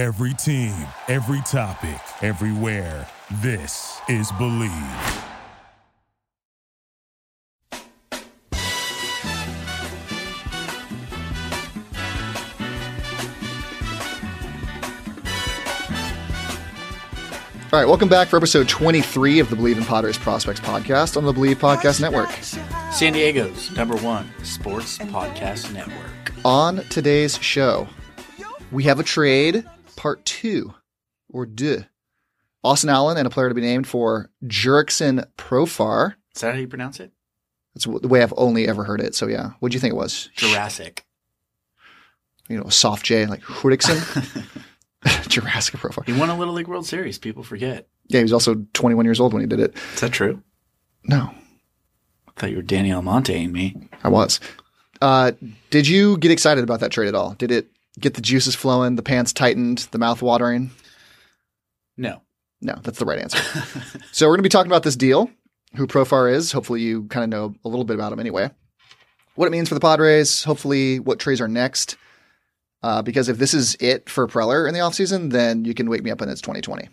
Every team, every topic, everywhere. This is Believe. All right, welcome back for episode 23 of the Believe in Padres Prospects podcast on the Believe Podcast Network. San Diego's number one sports podcast network. On today's show, we have a trade part two, or deux. Austin Allen and a player to be named for Jurickson Profar. Is that how you pronounce it? That's the way I've only ever heard it. So yeah, what do you think it was? Jurassic. You know, soft J like Jurickson. Jurassic Profar. He won a Little League World Series. People forget. Yeah, he was also 21 years old when he did it. Is that true? No, I thought you were Danny Almonte and me. I was. Uh, did you get excited about that trade at all? Did it get the juices flowing, the pants tightened, the mouth watering? No. No, that's the right answer. so we're going to be talking about this deal, who Profar is. Hopefully, you kind of know a little bit about him anyway. What it means for the Padres. Hopefully, what trades are next. Uh, because if this is it for Preller in the offseason, then you can wake me up when it's 2020.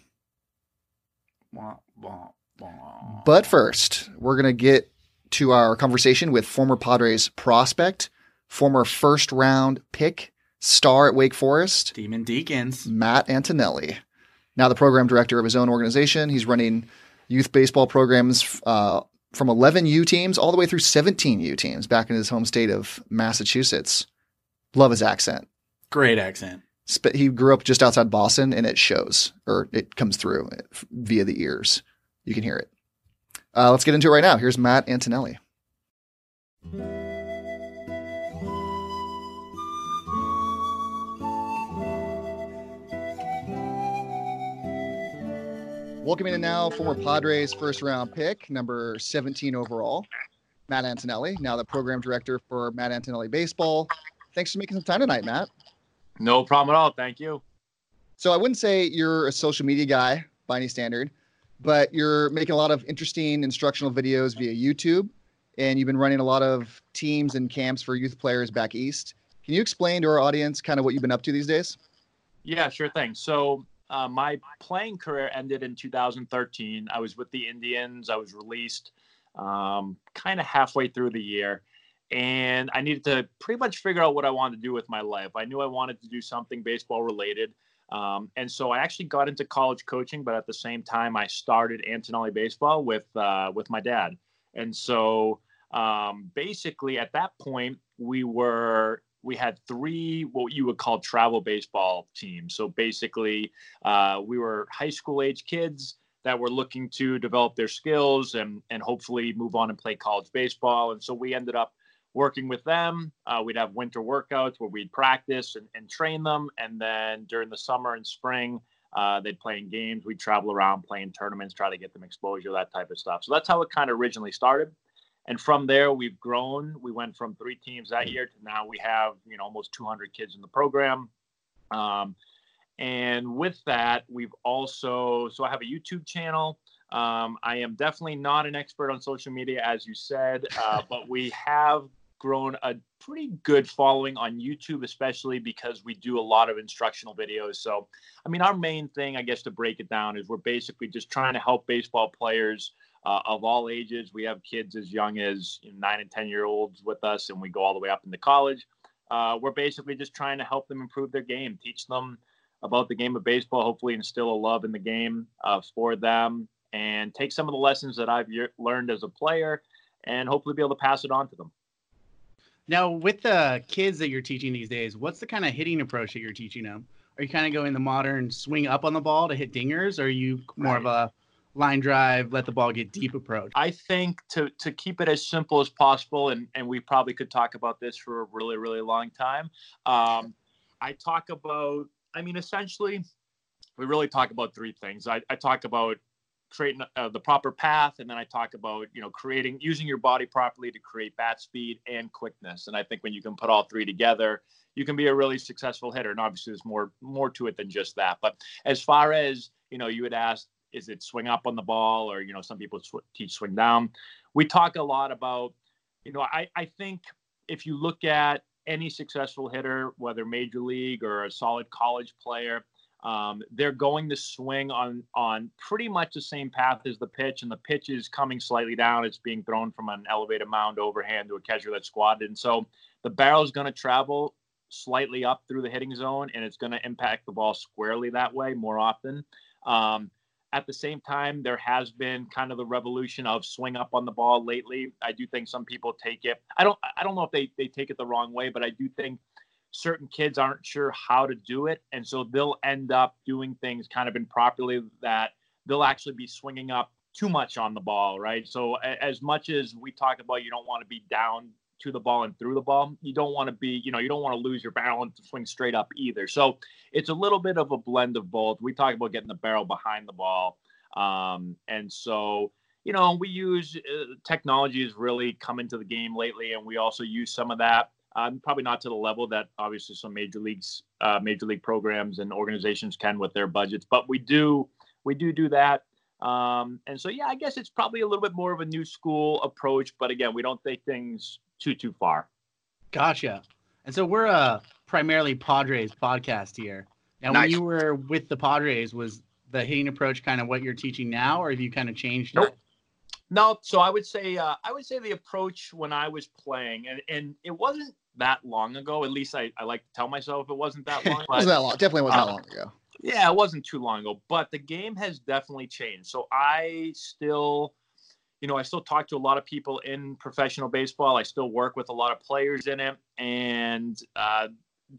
Wah, wah, wah. But first, we're going to get to our conversation with former Padres prospect, former first round pick, star at Wake Forest, Demon Deacons. Matt Antonelli. Now the program director of his own organization. He's running youth baseball programs uh, from 11 U teams all the way through 17 U teams back in his home state of Massachusetts. Love his accent. Great accent. Sp- He grew up just outside Boston and it shows, or it comes through via the ears. You can hear it. Uh, let's get into it right now. Here's Matt Antonelli. Welcoming in now former Padres first round pick, number 17 overall, Matt Antonelli, now the program director for Matt Antonelli Baseball. Thanks for making some time tonight, Matt. No problem at all. Thank you. So I wouldn't say you're a social media guy by any standard, but you're making a lot of interesting instructional videos via YouTube, and you've been running a lot of teams and camps for youth players back east. Can you explain to our audience kind of what you've been up to these days? Yeah, sure thing. So uh, my playing career ended in 2013. I was with the Indians. I was released um, kind of halfway through the year. And I needed to pretty much figure out what I wanted to do with my life. I knew I wanted to do something baseball related. Um, and so I actually got into college coaching, but at the same time, I started Antonelli Baseball with uh, with my dad. And so um, basically, at that point, we were we had three what you would call travel baseball teams. So basically, uh, we were high school age kids that were looking to develop their skills and and hopefully move on and play college baseball. And so we ended up working with them. Uh, we'd have winter workouts where we'd practice and, and train them, and then during the summer and spring. Uh, they'd play in games. We'd travel around playing tournaments, try to get them exposure, that type of stuff. So that's how it kind of originally started. And from there, we've grown. We went from three teams that year to now we have, you know, almost 200 kids in the program. Um, and with that, we've also, so I have a YouTube channel. Um, I am definitely not an expert on social media, as you said, uh, but we have grown a pretty good following on YouTube, especially because we do a lot of instructional videos. So, I mean, our main thing, I guess, to break it down is we're basically just trying to help baseball players uh, of all ages. We have kids as young as you know, nine and 10 year olds with us, and we go all the way up into college. Uh, we're basically just trying to help them improve their game, teach them about the game of baseball, hopefully instill a love in the game uh, for them, and take some of the lessons that I've ye- learned as a player and hopefully be able to pass it on to them. Now, with the kids that you're teaching these days, what's the kind of hitting approach that you're teaching them? Are you kind of going the modern swing up on the ball to hit dingers, or are you more of a line drive, let the ball get deep approach? I think to to keep it as simple as possible, and and we probably could talk about this for a really really long time. Um, I talk about, I mean, essentially, we really talk about three things. I, I talk about creating uh, the proper path, and then I talk about you know creating using your body properly to create bat speed and quickness. And I think when you can put all three together, you can be a really successful hitter. And obviously, there's more more to it than just that. But as far as you know, you had asked is it swing up on the ball or you know some people sw- teach swing down we talk a lot about you know i i think if you look at any successful hitter whether major league or a solid college player um, they're going to swing on on pretty much the same path as the pitch, and the pitch is coming slightly down. It's being thrown from an elevated mound overhand to a catcher that's squatted, and so the barrel is going to travel slightly up through the hitting zone, and it's going to impact the ball squarely that way more often. Um, at the same time, there has been kind of the revolution of swing up on the ball lately. I do think some people take it. I don't. I don't know if they they take it the wrong way, but I do think certain kids aren't sure how to do it, and so they'll end up doing things kind of improperly that they'll actually be swinging up too much on the ball, right? So as much as we talk about, you don't want to be down to the ball and through the ball. You don't want to be, you know, you don't want to lose your balance to swing straight up either. So it's a little bit of a blend of both. We talk about getting the barrel behind the ball. Um, and so, you know, we use uh, technology has really come into the game lately, and we also use some of that. Um, probably not to the level that obviously some major leagues, uh, major league programs and organizations can with their budgets, but we do, we do do that. Um, and so, yeah, I guess it's probably a little bit more of a new school approach, but again, we don't take things too too far. Gotcha. And so we're a primarily Padres podcast here. Now, nice. when you were with the Padres, was the hitting approach kind of what you're teaching now, or have you kind of changed nope. it? No, so I would say uh, I would say the approach when I was playing, and, and it wasn't that long ago. At least I, I like to tell myself it wasn't that long. it wasn't that long. Definitely wasn't uh, that long ago. Yeah, it wasn't too long ago, but the game has definitely changed. So I still you know, I still talk to a lot of people in professional baseball. I still work with a lot of players in it, and uh,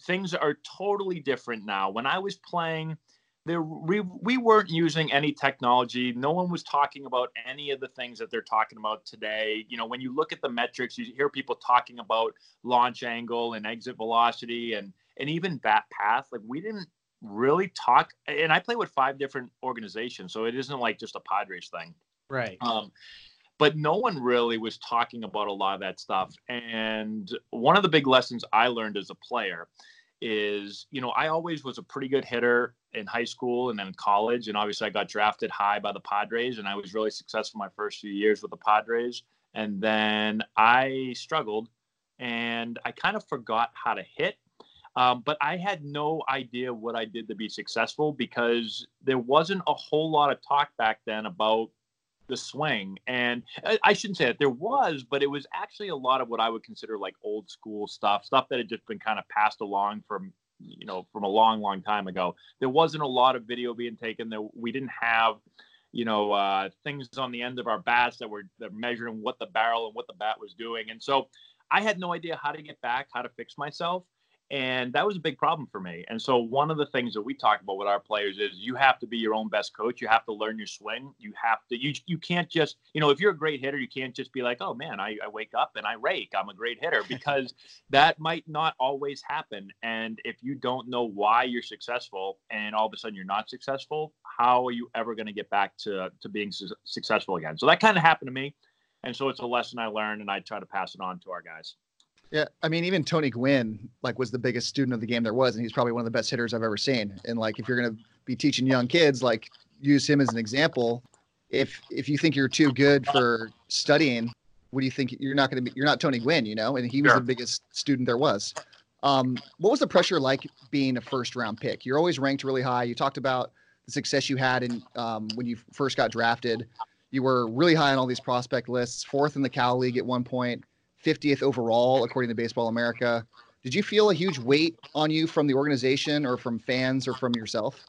things are totally different now. When I was playing, there we, we weren't using any technology. No one was talking about any of the things that they're talking about today. You know, when you look at the metrics, you hear people talking about launch angle and exit velocity and and even bat path. Like we didn't really talk. And I play with five different organizations, so it isn't like just a Padres thing. Right. Um, but no one really was talking about a lot of that stuff. And one of the big lessons I learned as a player is, you know, I always was a pretty good hitter in high school and then in college. And obviously, I got drafted high by the Padres, and I was really successful my first few years with the Padres. And then I struggled and I kind of forgot how to hit. Um, but I had no idea what I did to be successful because there wasn't a whole lot of talk back then about the swing. And I shouldn't say that there was, but it was actually a lot of what I would consider like old school stuff, stuff that had just been kind of passed along from you know from a long, long time ago. There wasn't a lot of video being taken. There we didn't have you know uh, things on the end of our bats that were that measuring what the barrel and what the bat was doing. And so I had no idea how to get back, how to fix myself and that was a big problem for me. And so one of the things that we talk about with our players is you have to be your own best coach. You have to learn your swing. You have to you you can't just you know if you're a great hitter, you can't just be like, oh man, I, I wake up and I rake. I'm a great hitter because that might not always happen. And if you don't know why you're successful and all of a sudden you're not successful, how are you ever going to get back to to being su- successful again? So that kind of happened to me. And so it's a lesson I learned, and I try to pass it on to our guys. Yeah, I mean, even Tony Gwynn like was the biggest student of the game there was, and he's probably one of the best hitters I've ever seen. And like, if you're gonna be teaching young kids, like use him as an example. If if you think you're too good for studying, what do you think? You're not gonna be. You're not Tony Gwynn, you know. And he was sure. the biggest student there was. Um, what was the pressure like being a first round pick? You're always ranked really high. You talked about the success you had in um, when you first got drafted. You were really high on all these prospect lists, fourth in the Cal League at one point. 50th overall, according to Baseball America. Did you feel a huge weight on you from the organization or from fans or from yourself?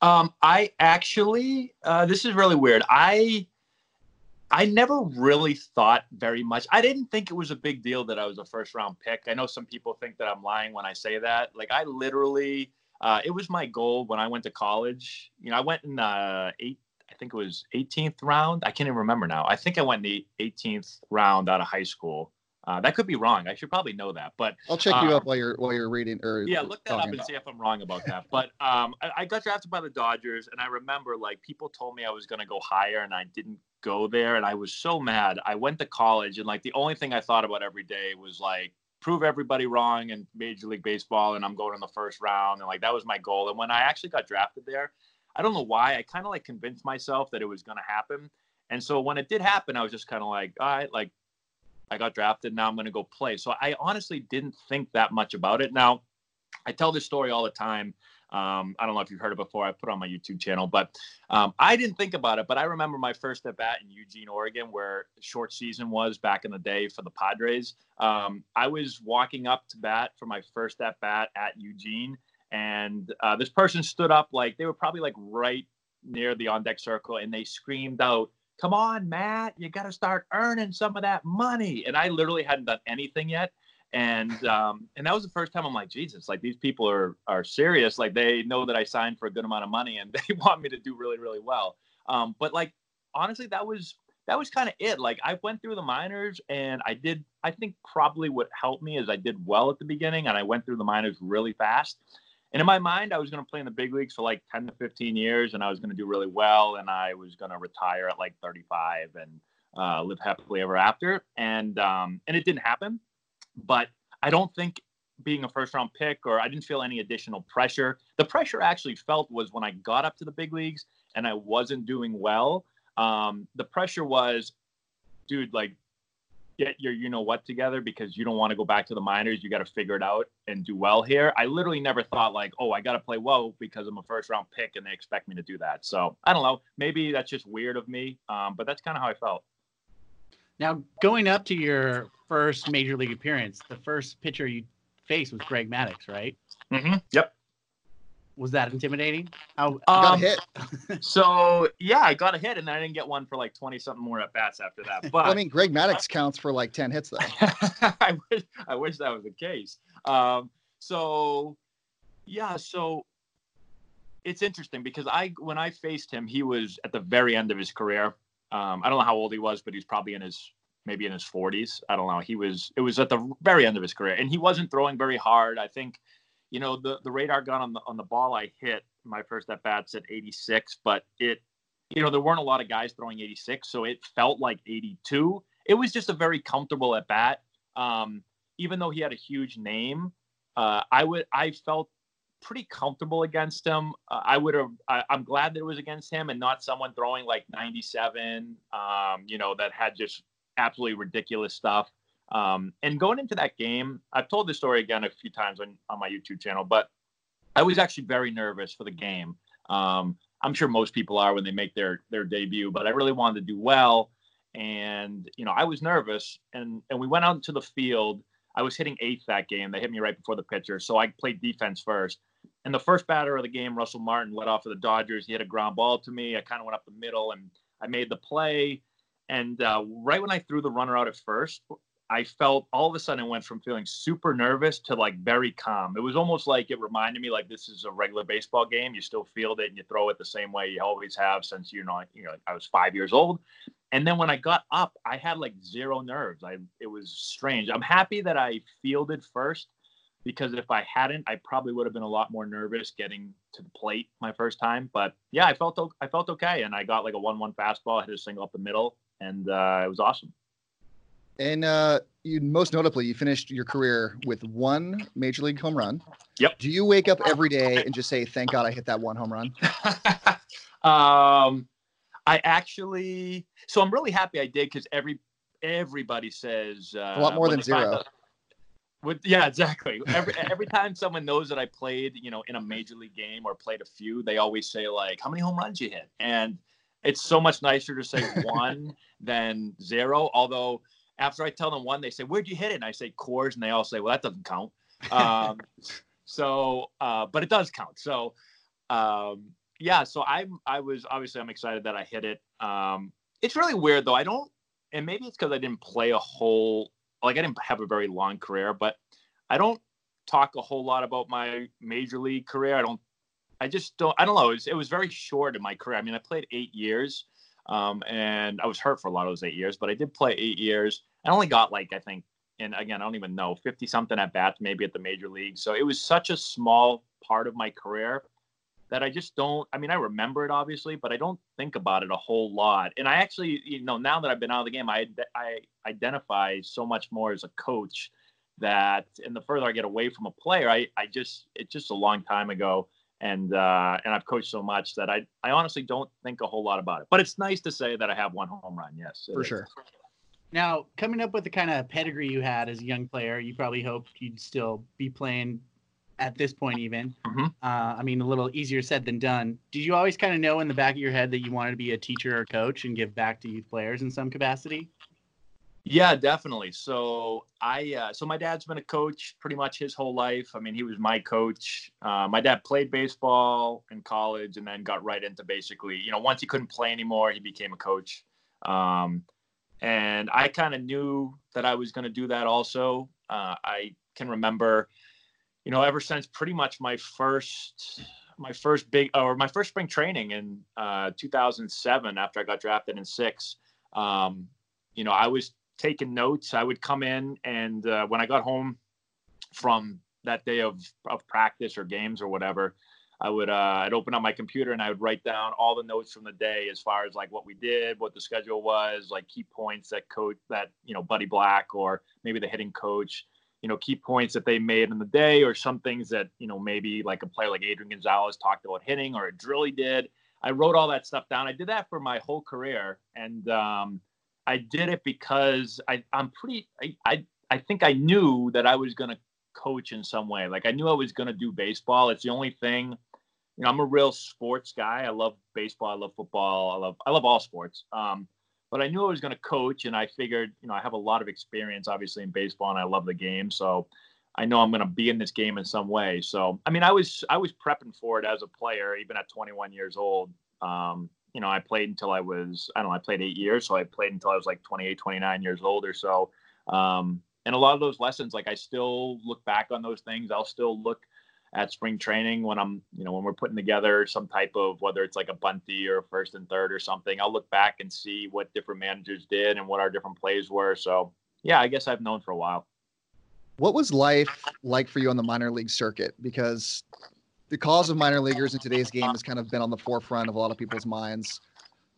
Um, I actually, uh, this is really weird. I, I never really thought very much. I didn't think it was a big deal that I was a first round pick. I know some people think that I'm lying when I say that. Like I literally, uh, it was my goal when I went to college. You know, I went in uh, eight, I think it was 18th round. I can't even remember now. I think I went in the 18th round out of high school. Uh, that could be wrong. I should probably know that, but I'll check you up um, while you're while you're reading or yeah, look that up and about. see if I'm wrong about that. But um, I, I, got drafted by the Dodgers, and I remember like people told me I was going to go higher, and I didn't go there, and I was so mad. I went to college, and like the only thing I thought about every day was like prove everybody wrong in Major League Baseball, and I'm going in the first round, and like that was my goal. And when I actually got drafted there, I don't know why. I kind of like convinced myself that it was going to happen. And so when it did happen, I was just kind of like, all right, like I got drafted. Now I'm going to go play. So I honestly didn't think that much about it. Now, I tell this story all the time. Um, I don't know if you've heard it before. I put it on my YouTube channel, but um, I didn't think about it. But I remember my first at bat in Eugene, Oregon, where short season was back in the day for the Padres. Um, I was walking up to bat for my first at bat at Eugene, and uh, this person stood up like they were probably like right near the on deck circle, and they screamed out, "Come on, Matt! You got to start earning some of that money!" And I literally hadn't done anything yet and um, and that was the first time I'm like, Jesus, like these people are are serious. Like they know that I signed for a good amount of money, and they want me to do really really well. Um, but like honestly, that was that was kind of it. Like I went through the minors, and I did. I think probably what helped me is I did well at the beginning, and I went through the minors really fast. And in my mind, I was going to play in the big leagues for like 10 to 15 years, and I was going to do really well, and I was going to retire at like 35 and uh, live happily ever after. And um, and it didn't happen but I don't think being a first round pick or I didn't feel any additional pressure. The pressure I actually felt was when I got up to the big leagues and I wasn't doing well. Um, the pressure was, dude, like get your you know what together because you don't want to go back to the minors. You got to figure it out and do well here. I literally never thought like, oh, I got to play well because I'm a first round pick and they expect me to do that. So I don't know. Maybe that's just weird of me, um, but that's kind of how I felt. Now, going up to your first major league appearance, the first pitcher you faced was Greg Maddux, right? Mm-hmm. Yep. Was that intimidating? How got um, hit? so yeah, I got a hit, and then I didn't get one for like twenty something more at bats after that. But I mean, Greg Maddux counts for like ten hits though. I wish I wish that was the case. Um, so yeah, so it's interesting because I when I faced him, he was at the very end of his career. Um, I don't know how old he was, but he's probably in his maybe in his 40s. I don't know. He was it was at the very end of his career, and he wasn't throwing very hard. I think, you know, the the radar gun on the on the ball I hit my first at bats at 86, but it, you know, there weren't a lot of guys throwing 86, so it felt like 82. It was just a very comfortable at bat. Um, even though he had a huge name, uh, I would I felt pretty comfortable against him. Uh, I would have. I, am glad that it was against him and not someone throwing like 97. Um, you know that had just absolutely ridiculous stuff. Um, and going into that game, I've told this story again a few times on on my YouTube channel, but I was actually very nervous for the game. Um, I'm sure most people are when they make their their debut, but I really wanted to do well. And you know, I was nervous, and and we went out into the field. I was hitting eighth that game. They hit me right before the pitcher, so I played defense first. And the first batter of the game, Russell Martin led off for the Dodgers. He hit a ground ball to me. I kind of went up the middle and I made the play. And uh, right when I threw the runner out at first, I felt all of a sudden went from feeling super nervous to like very calm. It was almost like it reminded me like this is a regular baseball game. You still field it and you throw it the same way you always have since you know you know I was five years old. And then when I got up, I had like zero nerves. I it was strange. I'm happy that I fielded first because if I hadn't, I probably would have been a lot more nervous getting to the plate my first time. But yeah, I felt I felt okay, and I got like a one-one fastball, I hit a single up the middle, and uh, it was awesome. And uh, you most notably, you finished your career with one major league home run. Yep. Do you wake up every day and just say, "Thank God I hit that one home run"? um, I actually, so I'm really happy I did because every everybody says uh, a lot more than zero. With, yeah, exactly. Every every time someone knows that I played, you know, in a major league game or played a few, they always say like, "How many home runs you hit?" And it's so much nicer to say one than zero. Although after I tell them one, they say, "Where'd you hit it?" And I say "Coors," and they all say, "Well, that doesn't count." Um, so, uh, but it does count. So, um, yeah. So I'm I was obviously I'm excited that I hit it. Um, it's really weird though. I don't, and maybe it's because I didn't play a whole like I didn't have a very long career, but I don't talk a whole lot about my major league career. I don't. I just don't. I don't know. It was, it was very short in my career. I mean, I played eight years, um, and I was hurt for a lot of those eight years. But I did play eight years. I only got like I think, and again, I don't even know, fifty something at bats, maybe at the major league. So it was such a small part of my career that I just don't. I mean, I remember it obviously, but I don't think about it a whole lot. And I actually, you know, now that I've been out of the game, I I identify so much more as a coach that, and the further I get away from a player, I I just it's just a long time ago, and uh, and I've coached so much that I I honestly don't think a whole lot about it. But it's nice to say that I have one home run. Yes, for sure. Now, coming up with the kind of pedigree you had as a young player, you probably hoped you'd still be playing at this point, even. Mhm. Uh, I mean, a little easier said than done. Did you always kind of know in the back of your head that you wanted to be a teacher or coach and give back to youth players in some capacity? Yeah, definitely. So I, uh, so my dad's been a coach pretty much his whole life. I mean, he was my coach. Uh, my dad played baseball in college and then got right into basically, you know, once he couldn't play anymore, he became a coach. Um, and I kind of knew that I was going to do that also. Uh, I can remember, you know, ever since pretty much my first, my first big or my first spring training in uh, 2007 after I got drafted in six. Um, you know, I was taking notes. I would come in and uh, when I got home from that day of, of practice or games or whatever, I would uh, I'd open up my computer and I would write down all the notes from the day as far as like what we did, what the schedule was, like key points that coach that you know Buddy Black or maybe the hitting coach, you know, key points that they made in the day or some things that you know maybe like a player like Adrian Gonzalez talked about hitting or a drill he did. I wrote all that stuff down. I did that for my whole career and. Um, I did it because I, I'm pretty. I, I I think I knew that I was going to coach in some way. Like I knew I was going to do baseball. It's the only thing. You know, I'm a real sports guy. I love baseball. I love football. I love I love all sports. Um, but I knew I was going to coach, and I figured, you know, I have a lot of experience, obviously, in baseball, and I love the game. So I know I'm going to be in this game in some way. So I mean, I was I was prepping for it as a player, even at 21 years old. Um, you know, I played until I was, I don't know, I played eight years. So I played until I was like 28, 29 years old or so. Um, and a lot of those lessons, like I still look back on those things. I'll still look at spring training when I'm, you know, when we're putting together some type of, whether it's like a bunty or first and third or something, I'll look back and see what different managers did and what our different plays were. So yeah, I guess I've known for a while. What was life like for you on the minor league circuit? Because the cause of minor leaguers in today's game has kind of been on the forefront of a lot of people's minds.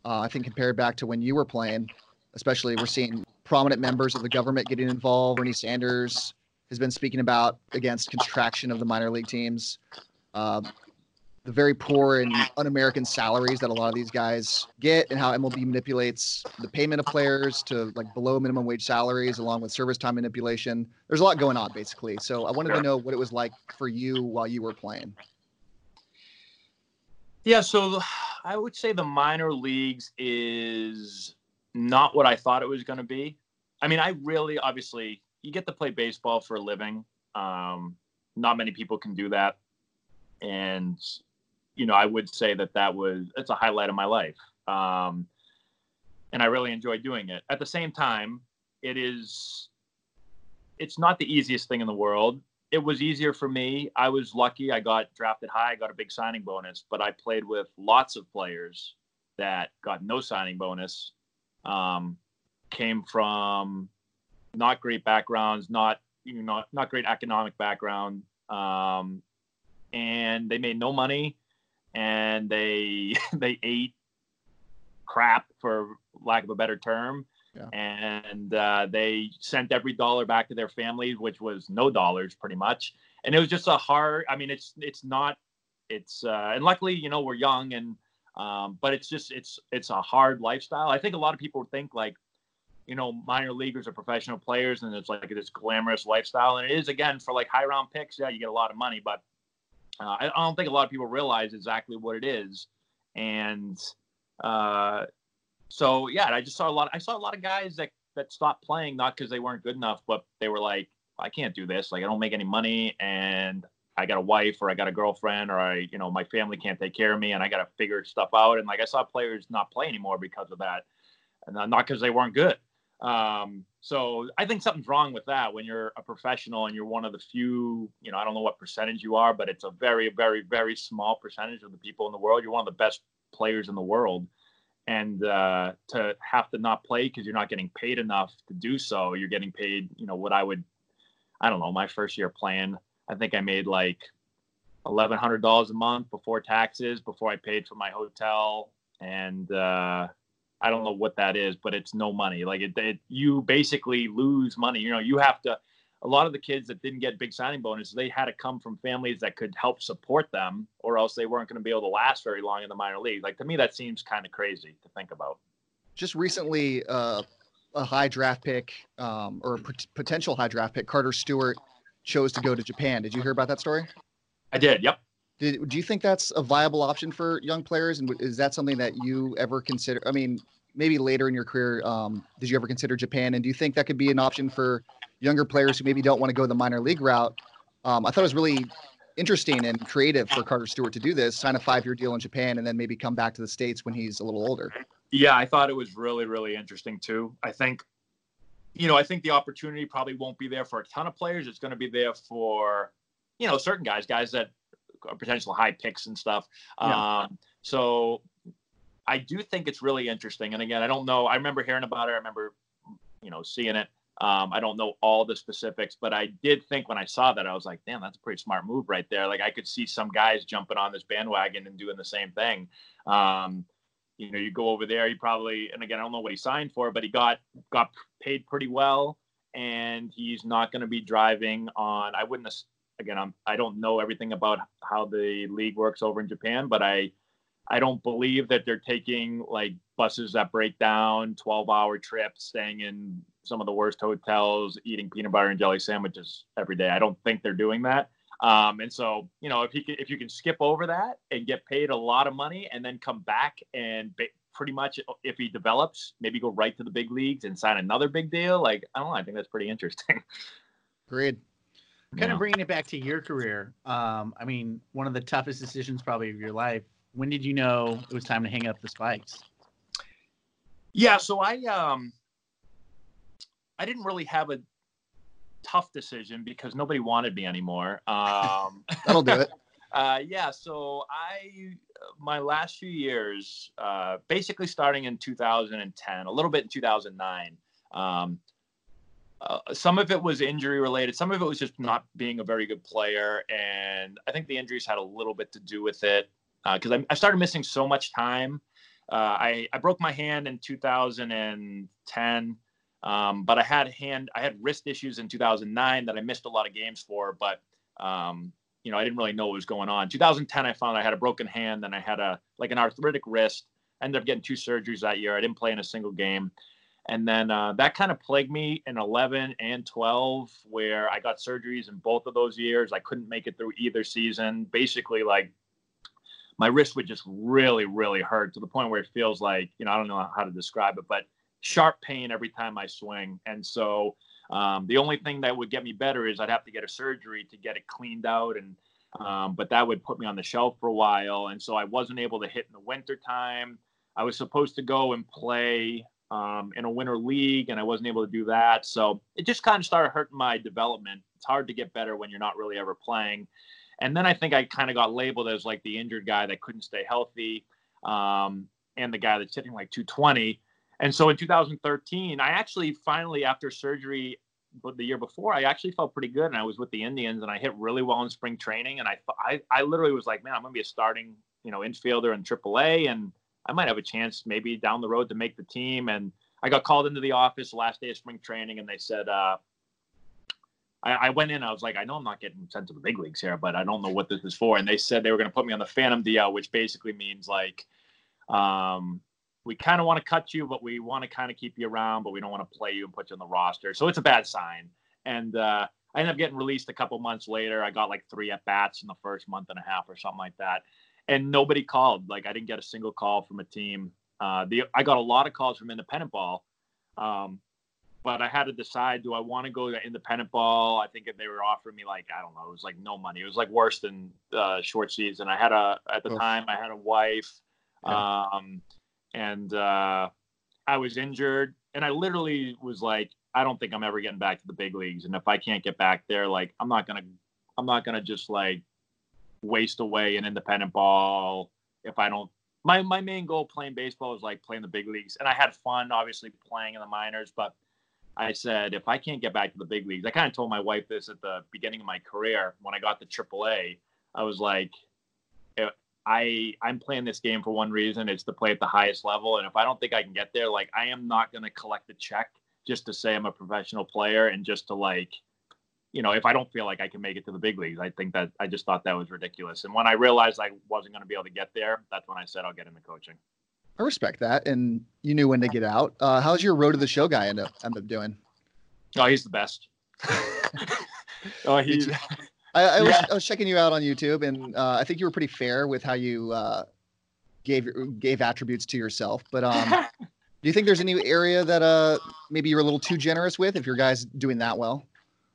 Uh, I think compared back to when you were playing, especially we're seeing prominent members of the government getting involved. Bernie Sanders has been speaking about against contraction of the minor league teams. Uh, the very poor and un-American salaries that a lot of these guys get, and how MLB manipulates the payment of players to like below minimum wage salaries, along with service time manipulation. There's a lot going on, basically. So I wanted to know what it was like for you while you were playing. Yeah, so I would say the minor leagues is not what I thought it was going to be. I mean, I really, obviously, you get to play baseball for a living. Um, not many people can do that, and you know, I would say that that was it's a highlight of my life, um, and I really enjoy doing it. At the same time, it is it's not the easiest thing in the world it was easier for me. I was lucky. I got drafted high. I got a big signing bonus, but I played with lots of players that got no signing bonus. Um, came from not great backgrounds, not you know not, not great economic background, um, and they made no money, and they they ate crap for lack of a better term yeah. And uh, they sent every dollar back to their families, which was no dollars pretty much. And it was just a hard. I mean, it's it's not. It's uh, and luckily, you know, we're young and um, but it's just it's it's a hard lifestyle. I think a lot of people think like, you know, minor leaguers are professional players and it's like this glamorous lifestyle. And it is again for like high round picks. Yeah, you get a lot of money, but uh, I, don't think a lot of people realize exactly what it is. And uh, so yeah, I just saw a lot. I saw a lot of guys that that stopped playing not because they weren't good enough, but they were like, I can't do this. Like I don't make any money, and I got a wife or I got a girlfriend or I, you know, my family can't take care of me, and I got to figure stuff out. And like I saw players not play anymore because of that, and not because they weren't good. Um, so I think something's wrong with that when you're a professional and you're one of the few, you know, I don't know what percentage you are, but it's a very, very, very small percentage of the people in the world. You're one of the best players in the world and uh, to have to not play because you're not getting paid enough to do so. You're getting paid, you know, what I would, I don't know, my first year playing, I think I made like eleven hundred dollars a month before taxes, before I paid for my hotel, and uh, I don't know what that is, but it's no money. Like it, it, you basically lose money. You know, you have to a lot of the kids that didn't get big signing bonuses, they had to come from families that could help support them, or else they weren't going to be able to last very long in the minor league. Like to me, that seems kind of crazy to think about. Just recently, uh, a high draft pick um, or a potential high draft pick, Carter Stewart, chose to go to Japan. Did you hear about that story? I did. Yep. Did, do you think that's a viable option for young players? And is that something that you ever consider? I mean, maybe later in your career, um, did you ever consider Japan? And do you think that could be an option for younger players who maybe don't want to go the minor league route? Um, I thought it was really interesting and creative for Carter Stewart to do this, sign a five year deal in Japan, and then maybe come back to the States when he's a little older. Yeah, I thought it was really, really interesting too. I think, you know, I think the opportunity probably won't be there for a ton of players. It's going to be there for, you know, certain guys, guys that potential high picks and stuff. Yeah. Um, so I do think it's really interesting. And again, I don't know. I remember hearing about it. I remember, you know, seeing it. Um, I don't know all the specifics, but I did think when I saw that, I was like, damn, that's a pretty smart move right there. Like I could see some guys jumping on this bandwagon and doing the same thing. Um, you know, you go over there, he probably, and again, I don't know what he signed for, but he got got paid pretty well, and he's not going to be driving on. I wouldn't. Again, I'm. I don't know everything about how the league works over in Japan, but I I don't believe that they're taking like buses that break down, 12 hour trips, staying in some of the worst hotels, eating peanut butter and jelly sandwiches every day. I don't think they're doing that. Um, and so, you know, if he can, if you can skip over that and get paid a lot of money and then come back and ba- pretty much if he develops, maybe go right to the big leagues and sign another big deal. Like, I don't know. I think that's pretty interesting. Agreed. Kind yeah. of bringing it back to your career. Um, I mean, one of the toughest decisions probably of your life when did you know it was time to hang up the spikes? Yeah, so I um I didn't really have a tough decision because nobody wanted me anymore. Um, That'll do it. Uh, yeah, so I my last few years, uh, basically starting in 2010, a little bit in 2009. Um, uh, some of it was injury related. Some of it was just not being a very good player, and I think the injuries had a little bit to do with it because uh, I, I, started missing so much time. Uh, I, I broke my hand in 2010, um, but I had hand I had wrist issues in 2009 that I missed a lot of games for. But um, you know I didn't really know what was going on. 2010 I found I had a broken hand and I had a like an arthritic wrist. ended up getting two surgeries that year. I didn't play in a single game. And then uh, that kind of plagued me in 11 and 12, where I got surgeries in both of those years. I couldn't make it through either season. Basically, like my wrist would just really, really hurt to the point where it feels like, you know, I don't know how to describe it, but sharp pain every time I swing. And so um, the only thing that would get me better is I'd have to get a surgery to get it cleaned out. And, um, but that would put me on the shelf for a while. And so I wasn't able to hit in the winter time. I was supposed to go and play um, in a winter league, and I wasn't able to do that. So it just kind of started hurting my development. It's hard to get better when you're not really ever playing. And then I think I kind of got labeled as like the injured guy that couldn't stay healthy um, and the guy that's hitting like 220. And so in 2013, I actually finally, after surgery but the year before, I actually felt pretty good. And I was with the Indians and I hit really well in spring training. And I, I, I literally was like, man, I'm going to be a starting, you know, infielder in AAA. And I might have a chance maybe down the road to make the team. And I got called into the office last day of spring training and they said, uh, I, I, went in. I was like, I know I'm not getting sent to the big leagues here, but I don't know what this is for. And they said they were going to put me on the Phantom DL, which basically means like, um, we kind of want to cut you, but we want to kind of keep you around, but we don't want to play you and put you on the roster. So it's a bad sign. And uh, I ended up getting released a couple months later. I got like three at bats in the first month and a half or something like that, and nobody called. Like I didn't get a single call from a team. Uh, the I got a lot of calls from independent ball. Um, but I had to decide: do I want to go to independent ball? I think if they were offering me like I don't know, it was like no money. It was like worse than uh, short season. I had a at the time I had a wife, yeah. um, and uh, I was injured, and I literally was like, I don't think I'm ever getting back to the big leagues, and if I can't get back there, like I'm not gonna, I'm not gonna just like waste away an independent ball if I don't my my main goal playing baseball was like playing the big leagues and i had fun obviously playing in the minors but I said, if I can't get back to the big leagues, I kind of told my wife this at the beginning of my career when I got to AAA. I was like, I I'm playing this game for one reason. It's to play at the highest level, and if I don't think I can get there, like I am not going to collect a check just to say I'm a professional player and just to like, you know, if I don't feel like I can make it to the big leagues, I think that I just thought that was ridiculous. And when I realized I wasn't going to be able to get there, that's when I said I'll get into coaching. I respect that, and you knew when to get out. Uh, how's your road to the show guy end up end up doing? Oh, he's the best. oh, he's I, I, was, Yeah. I was checking you out on YouTube, and uh, I think you were pretty fair with how you uh, gave your- gave attributes to yourself. But um, do you think there's any area that uh, maybe you're a little too generous with if your guy's doing that well?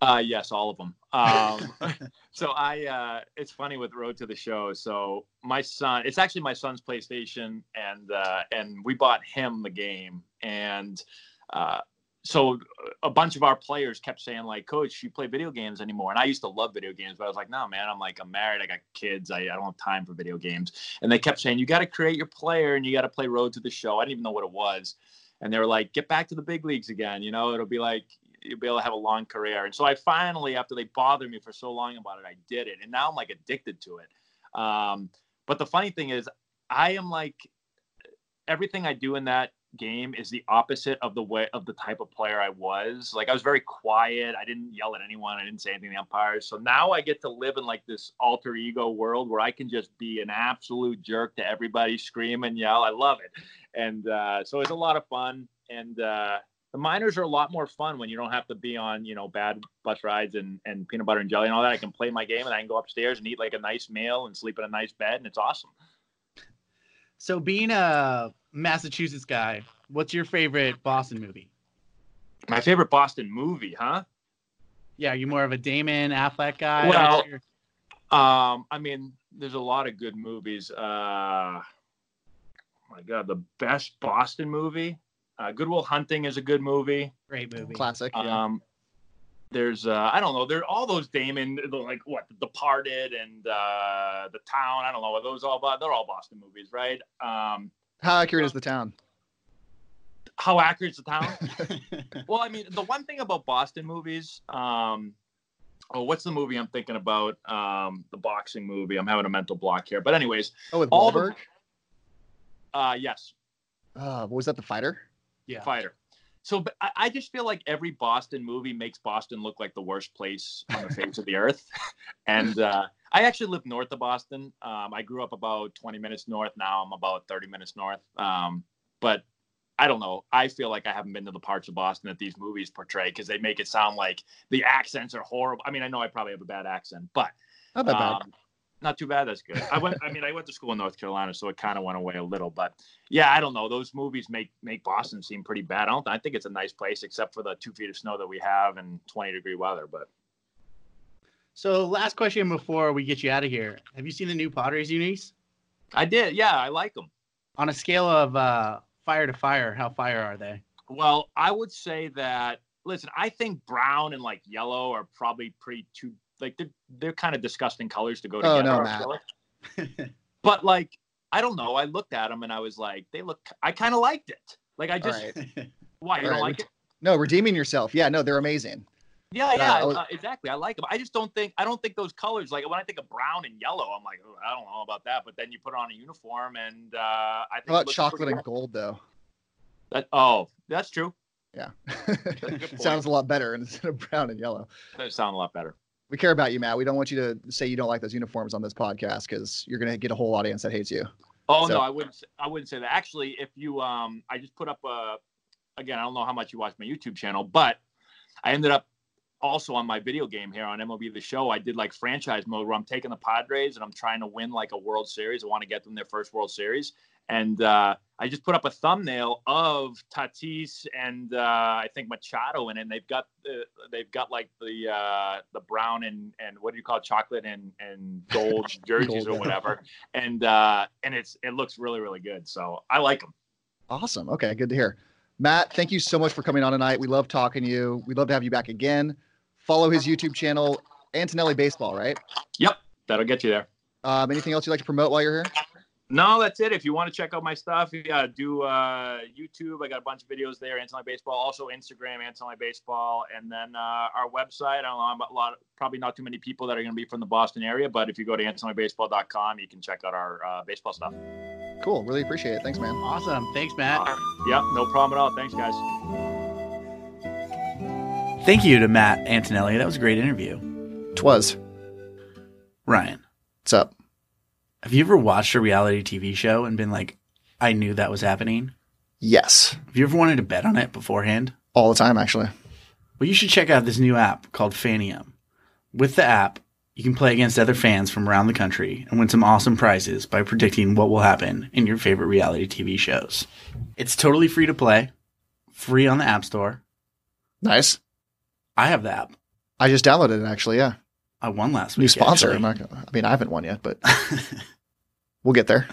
Uh, yes, all of them. Um, so I, uh, it's funny with Road to the Show. So my son, it's actually my son's PlayStation, and uh, and we bought him the game, and uh, so a bunch of our players kept saying like, "Coach, you play video games anymore?" And I used to love video games, but I was like, "No, man, I'm like, I'm married, I got kids, I, I don't have time for video games." And they kept saying, "You got to create your player, and you got to play Road to the Show." I didn't even know what it was, and they were like, "Get back to the big leagues again." You know, it'll be like you'll be able to have a long career. And so I finally, after they bothered me for so long about it, I did it. And now I'm like addicted to it. Um, but the funny thing is, I am like everything I do in that game is the opposite of the way of the type of player I was. Like I was very quiet. I didn't yell at anyone. I didn't say anything to the umpires. So now I get to live in like this alter ego world where I can just be an absolute jerk to everybody, scream and yell. I love it. And uh, so it's a lot of fun. And uh, the minors are a lot more fun when you don't have to be on, you know, bad bus rides and, and peanut butter and jelly and all that. I can play my game and I can go upstairs and eat like a nice meal and sleep in a nice bed and it's awesome. So being a Massachusetts guy, what's your favorite Boston movie? My favorite Boston movie, huh? Yeah, are you more of a Damon Affleck guy? Well- your- Um, I mean, there's a lot of good movies. Uh, oh my God, the best Boston movie. Uh, Good Will Hunting is a good movie. great movie. Classic. yeah. Um, there's uh, I don't know. There all those Damon like what The Departed and uh, The Town. I don't know. Are those all? Bo- They're all Boston movies, right? Um, How accurate is the town? how accurate is The Town? well, I mean, the one thing about Boston movies, um, oh, what's the movie I'm thinking about? Um, the boxing movie. I'm having a mental block here. But anyways, Oh, with all the- uh, yes, Uh, what was that? The fighter? Yeah. fighter. So but I, I just feel like every Boston movie makes Boston look like the worst place on the face of the earth. And uh, I actually live north of Boston. Um, I grew up about 20 minutes north. Now I'm about 30 minutes north. Um, but I don't know. I feel like I haven't been to the parts of Boston that these movies portray because they make it sound like the accents are horrible. I mean, I know I probably have a bad accent, but Not that bad. um, not too bad. That's good. I went. I mean, I went to school in North Carolina, so it kind of went away a little. But yeah, I don't know. Those movies make make Boston seem pretty bad. I don't. I think it's a nice place, except for the two feet of snow that we have and 20 degree weather. But So last question before we get you out of here. Have you seen the new Padres unis? I did. Yeah, I like them. On a scale of uh, fire to fire, how fire are they? Well, I would say that. Listen, I think brown and like yellow are probably pretty too like they're they're kind of disgusting colors to go together. Oh, no, Matt. but like I don't know. I looked at them and I was like, they look. I kind of liked it. Like I just right. why you All don't right, like it? No, redeeming yourself. Yeah, no, they're amazing. Yeah, Uh, yeah, was- uh, exactly. I like them. I just don't think I don't think those colors. Like when I think of brown and yellow, I'm like, oh, I don't know about that. But then you put on a uniform, and uh, I think How about chocolate and gold, though? That, oh, that's true. Yeah. Sounds a lot better instead of brown and yellow. That sound a lot better. We care about you, Matt. We don't want you to say you don't like those uniforms on this podcast because you're going to get a whole audience that hates you. Oh So- no, I wouldn't. Say, I wouldn't say that. Actually, if you, um, I just put up a. Again, I don't know how much you watch my YouTube channel, but I ended up also on my video game here on MLB The Show. I did like franchise mode where I'm taking the Padres and I'm trying to win like a World Series. I want to get them their first World Series, and uh, I just put up a thumbnail of Tatis and uh, I think Machado in it. And they've got the, they've got like the uh, the brown and and what do you call it, chocolate and and gold jerseys Gold, or whatever and uh and it's it looks really really good so i like them Awesome. Okay, good to hear. Matt, thank you so much for coming on tonight. We love talking to you. We'd love to have you back again. Follow his YouTube channel, Antonelli Baseball, right? yep that'll get you there Um, anything else you'd like to promote while you're here? No that's it if you want to check out my stuff you gotta do uh youtube i got a bunch of videos there antonelli baseball also instagram antonelli baseball and then uh our website i don't know i'm a lot probably not too many people that are going to be from the boston area but if you go to antonellibaseball.com you can check out our uh, baseball stuff Cool. Really appreciate it. Thanks, man. Awesome. Thanks, Matt. Yeah, no problem at all thanks guys Thank you to Matt Antonelli. That was a great interview. Twas. Ryan, What's up? Have you ever watched a reality TV show and been like, I knew that was happening? Yes. Have you ever wanted to bet on it beforehand? All the time, actually. Well, you should check out this new app called Fanium. With the app, you can play against other fans from around the country and win some awesome prizes by predicting what will happen in your favorite reality TV shows. It's totally free to play, free on the App Store. Nice. I have the app. I just downloaded it actually. Yeah. I won last week. New sponsor. Not I mean, I haven't won yet, but we'll get there.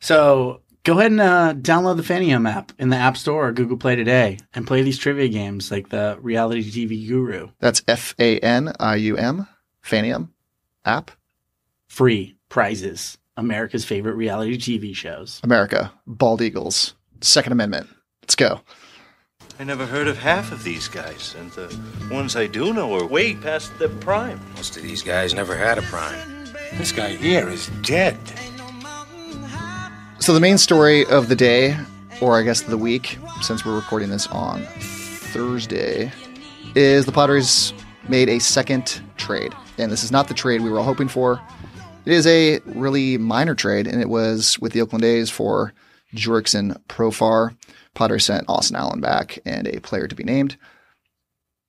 So go ahead and uh, download the Fanium app in the App Store or Google Play today and play these trivia games like the Reality TV Guru. That's F A N I U M, Fanium app. Free prizes. America's favorite reality TV shows. America, Bald Eagles, Second Amendment. Let's go. I never heard of half of these guys, and the ones I do know are way past their prime. Most of these guys never had a prime. This guy here is dead. So the main story of the day, or I guess the week, since we're recording this on Thursday, is the Padres made a second trade. And this is not the trade we were all hoping for. It is a really minor trade, and it was with the Oakland A's for Jurickson Profar. Padres sent Austin Allen back and a player to be named.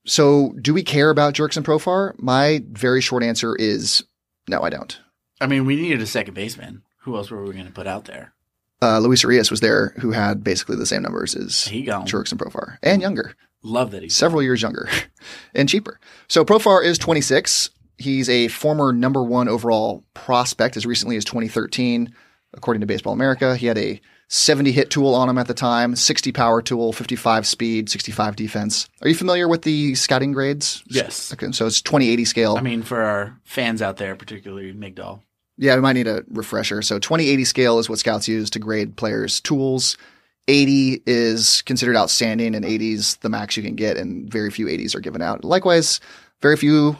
So, do we care about Jurickson Profar? My very short answer is no, I don't. I mean, we needed a second baseman. Who else were we going to put out there? uh, Luis Urias was there, who had basically the same numbers as He gone. Jurickson and Profar, and younger, Love that he's several years younger, and cheaper. So Profar is 26. He's a former number one overall prospect as recently as 2013, according to Baseball America. He had a 70 hit tool on him at the time, 60 power tool, 55 speed, 65 defense. Are you familiar with the scouting grades? Yes. Okay, so it's 2080 scale. I mean, for our fans out there, particularly Migdal. Yeah, we might need a refresher. So 2080 scale is what scouts use to grade players' tools. 80 is considered outstanding, and 80 is the max you can get, and very few 80s are given out. Likewise, very few.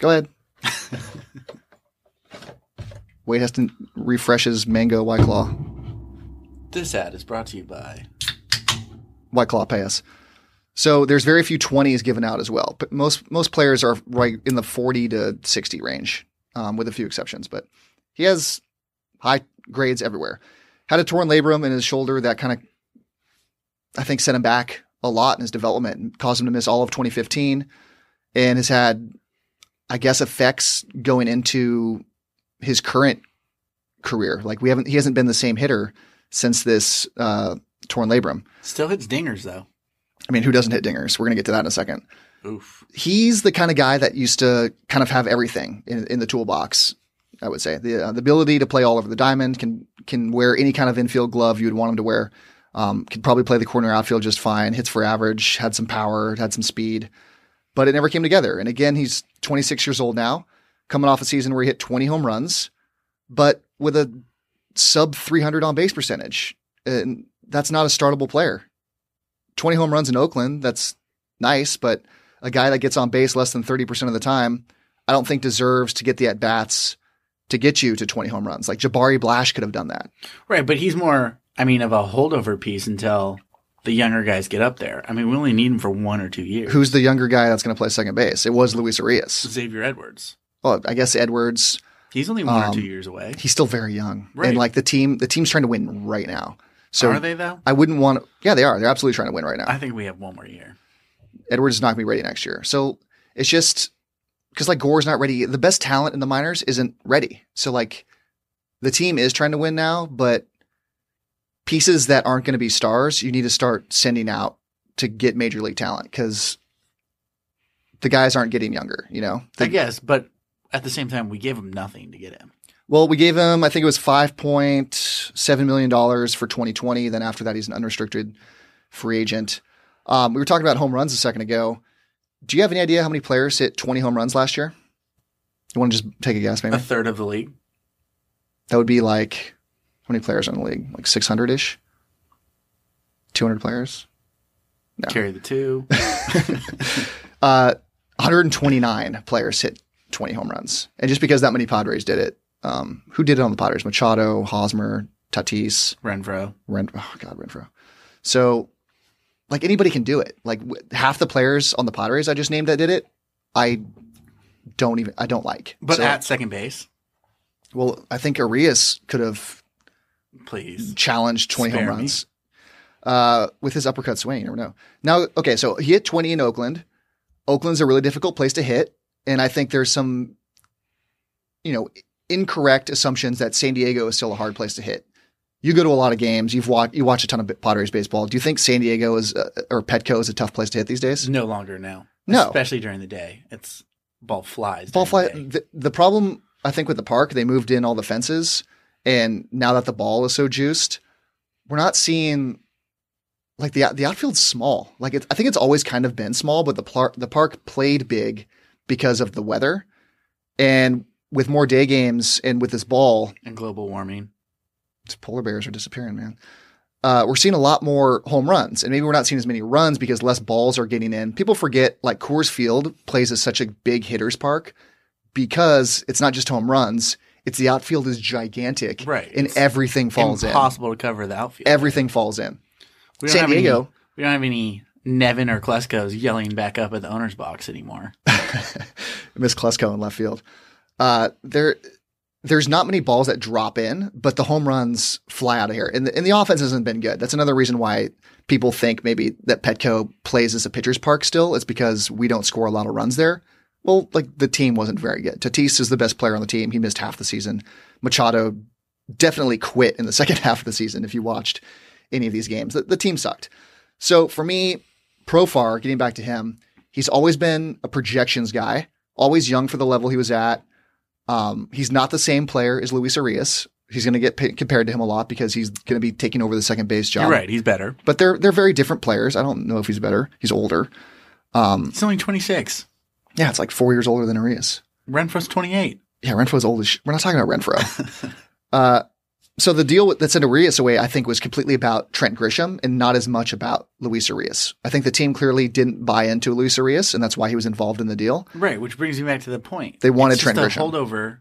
Go ahead. Wade has to refresh his mango white claw. This ad is brought to you by. White Claw pay us. So there's very few 20s given out as well. But most most players are right in the 40 to 60 range, um, with a few exceptions. But he has high grades everywhere. Had a torn labrum in his shoulder that kind of, I think, set him back a lot in his development and caused him to miss all of 2015, and has had, I guess, effects going into his current career. Like we haven't, he hasn't been the same hitter since this uh, torn labrum. Still hits dingers, though. I mean, who doesn't hit dingers? We're going to get to that in a second. Oof. He's the kind of guy that used to kind of have everything in, in the toolbox. I would say the uh, the ability to play all over the diamond can can wear any kind of infield glove you would want him to wear. Um, could probably play the corner outfield just fine. Hits for average. Had some power. Had some speed, but it never came together. And again, he's 26 years old now, coming off a season where he hit 20 home runs, but with a sub 300 on base percentage. And that's not a startable player. 20 home runs in Oakland, that's nice, but a guy that gets on base less than 30% of the time, I don't think deserves to get the at bats to get you to 20 home runs. Like Jabari Blash could have done that. Right, but he's more, I mean, of a holdover piece until the younger guys get up there. I mean, we only need him for one or two years. Who's the younger guy that's going to play second base? It was Luis Urias. Xavier Edwards? Well, I guess Edwards, He's only one or Um, two years away. he's still very young. Right. And like the team, the team's trying to win right now. So Are they, though? I wouldn't want To, yeah, they are. They're absolutely trying to win right now. I think we have one more year. Edwards is not going to be ready next year. So it's just because like Gore's not ready. The best talent in the minors isn't ready. So like the team is trying to win now, but pieces that aren't going to be stars, you need to start sending out to get major league talent because the guys aren't getting younger. You know, I guess, but at the same time, we gave him nothing to get him. Well, we gave him, I think it was five point seven million dollars for 2020. Then after that, he's an unrestricted free agent. Um, we were talking about home runs a second ago. Do you have any idea how many players hit 20 home runs last year? You want to just take a guess, maybe? A third of the league. That would be like how many players are in the league? Like 600 ish, 200 players. No. Carry the two. Uh, 129 players hit 20 home runs, and just because that many Padres did it, um, who did it on the Padres? Machado, Hosmer, Tatis. Renfroe. Ren, oh God, Renfroe. So, like anybody can do it. Like w- half the players on the Padres I just named that did it, I don't even I don't like. But So- at second base, well, I think Urias could have please. challenged twenty Spare home me. runs uh, with his uppercut swing. You never know. Now, okay, so he hit twenty in Oakland. Oakland's a really difficult place to hit. And I think there's some, you know, incorrect assumptions that San Diego is still a hard place to hit. You go to a lot of games. You've watched you watch a ton of Padres baseball. Do you think San Diego is uh, or Petco is a tough place to hit these days? No longer now. No. Especially during the day. It's ball flies. Ball fly. the. The, the problem I think with the park, they moved in all the fences, and now that the ball is so juiced, we're not seeing like the the outfield's small. Like it's, I think it's always kind of been small, but the park the park played big because of the weather, and with more day games and with this ball, And global warming. polar bears are disappearing, man. Uh, we're seeing a lot more home runs, and maybe we're not seeing as many runs because less balls are getting in. People forget like Coors Field plays as such a big hitters park because it's not just home runs; it's the outfield is gigantic, Right. And It's everything falls in. Impossible to cover the outfield. in. Everything falls in. We don't San have any- Diego, we don't have any Nevin or Klesko is yelling back up at the owner's box anymore. Miss Klesko in left field. Uh, there, there's not many balls that drop in, but the home runs fly out of here, and the, and the offense hasn't been good. That's another reason why people think maybe that Petco plays as a pitcher's park still. It's because we don't score a lot of runs there. Well, like the team wasn't very good. Tatis is the best player on the team. He missed half the season. Machado definitely quit in the second half of the season. If you watched any of these games, the, the team sucked. So for me, Profar, getting back to him, he's always been a projections guy, always young for the level he was at. Um, he's not the same player as Luis Urias. He's going to get p- compared to him a lot because he's going to be taking over the second base job. You're right. He's better. But they're they're very different players. I don't know if he's better. He's older. Um, He's only 26. yeah, it's like four years older than Urias. Renfroe's 28. Yeah, Renfroe's old as sh- We're not talking about Renfroe. uh, so the deal with- that sent Urias away, I think, was completely about Trent Grisham and not as much about Luis Urias. I think the team clearly didn't buy into Luis Urias, and that's why he was involved in the deal. Right, which brings me back to the point. They wanted Trent a Grisham. holdover.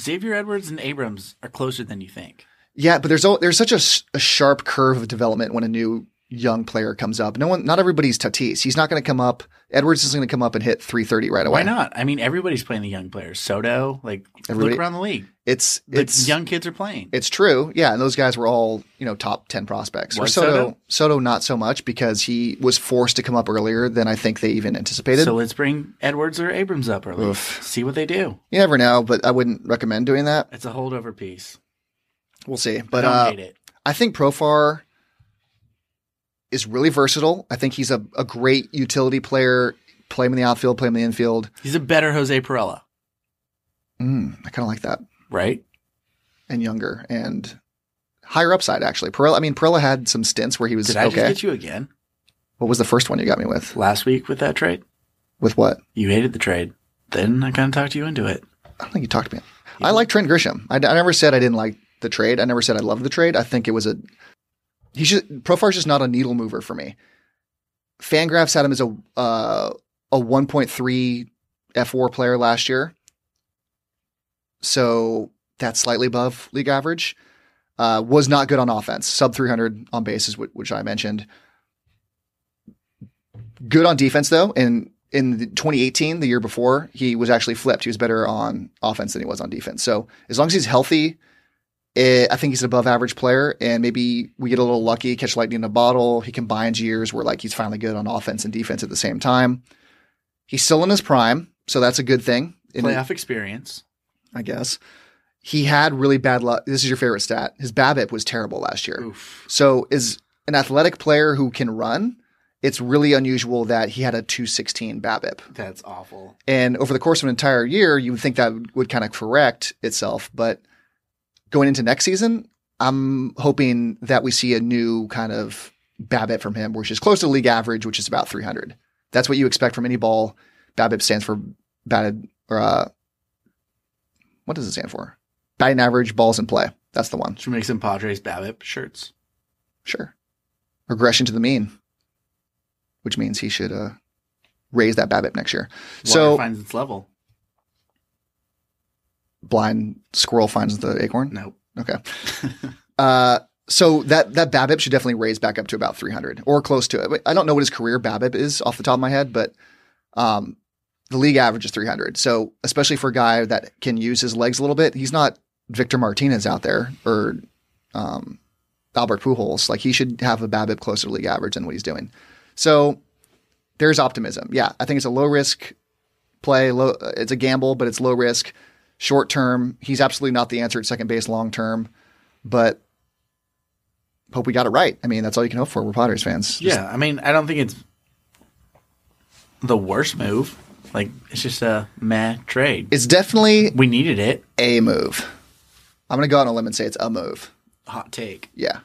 Xavier Edwards and Abrams are closer than you think. Yeah, but there's there's such a sharp curve of development when a new young player comes up. No one, not everybody's Tatis. He's not going to come up. Edwards isn't going to come up and hit 330 right away. Why not? I mean, everybody's playing the young players. Soto, like Everybody- look around the league. It's The it's young kids are playing. It's true. Yeah, and those guys were all, you know, top 10 prospects. Was Soto, Soto? Soto not so much because he was forced to come up earlier than I think they even anticipated. So let's bring Edwards or Abrams up early. Oof. See what they do. you never know, but I wouldn't recommend doing that. It's a holdover piece. We'll see. But I uh, hate it. I think Profar is really versatile. I think he's a, a great utility player. Play him in the outfield, play him in the infield. He's a better Jose Pirela, Mm, I kind of like that. right? And younger and higher upside, actually. Pirela, I mean, Pirela had some stints where he was okay. Did I okay. just get you again what was the first one you got me with? last week with that trade? With what? You hated the trade. Then I kind of talked you into it. I don't think you talked to me. I like Trent Grisham. I, I never said I didn't like the trade. I never said I loved the trade. I think it was a. He's just Profar's just not a needle mover for me. Fangraphs had him as a uh, a 1.3 fWAR player last year, so that's slightly above league average. Uh, was not good on offense, sub 300 on bases, which, which I mentioned. Good on defense though, and in 2018, the year before, he was actually flipped. He was better on offense than he was on defense. So as long as he's healthy, eh, I think he's an above average player. And maybe we get a little lucky, catch lightning in a bottle. He combines years where like he's finally good on offense and defense at the same time. He's still in his prime, so that's a good thing. In a- Playoff experience. I guess. He had really bad luck. This is your favorite stat. His BABIP was terrible last year. Oof. So, is an athletic player who can run, it's really unusual that he had a 216 BABIP. That's awful. And over the course of an entire year, you would think that would kind of correct itself. But going into next season, I'm hoping that we see a new kind of BABIP from him, which is close to league average, which is about 300. That's what you expect from any ball. BABIP stands for batted or uh, what does it stand for? Batting average, balls in play. That's the one. Should make some Padres BABIP shirts. Sure. Regression to the mean, which means he should uh, raise that BABIP next year. Water so finds its level. Blind squirrel finds the acorn. Nope. Okay. Uh, so that that BABIP should definitely raise back up to about 300 or close to it. I don't know what his career BABIP is off the top of my head, but um, the league average is 300. So especially for a guy that can use his legs a little bit, he's not Victor Martinez out there or um, Albert Pujols. Like he should have a BABIP closer to league average than what he's doing. So there's optimism. Yeah, I think it's a low risk play. Low, it's a gamble, but it's low risk. Short term, he's absolutely not the answer at second base. Long term, but hope we got it right. I mean, that's all you can hope for. We're Padres fans. Just- Yeah, I mean, I don't think it's the worst move. Like, it's just a meh trade. it's definitely We needed it. a move. I'm going to go on a limb and say it's a move. Hot take. Yeah.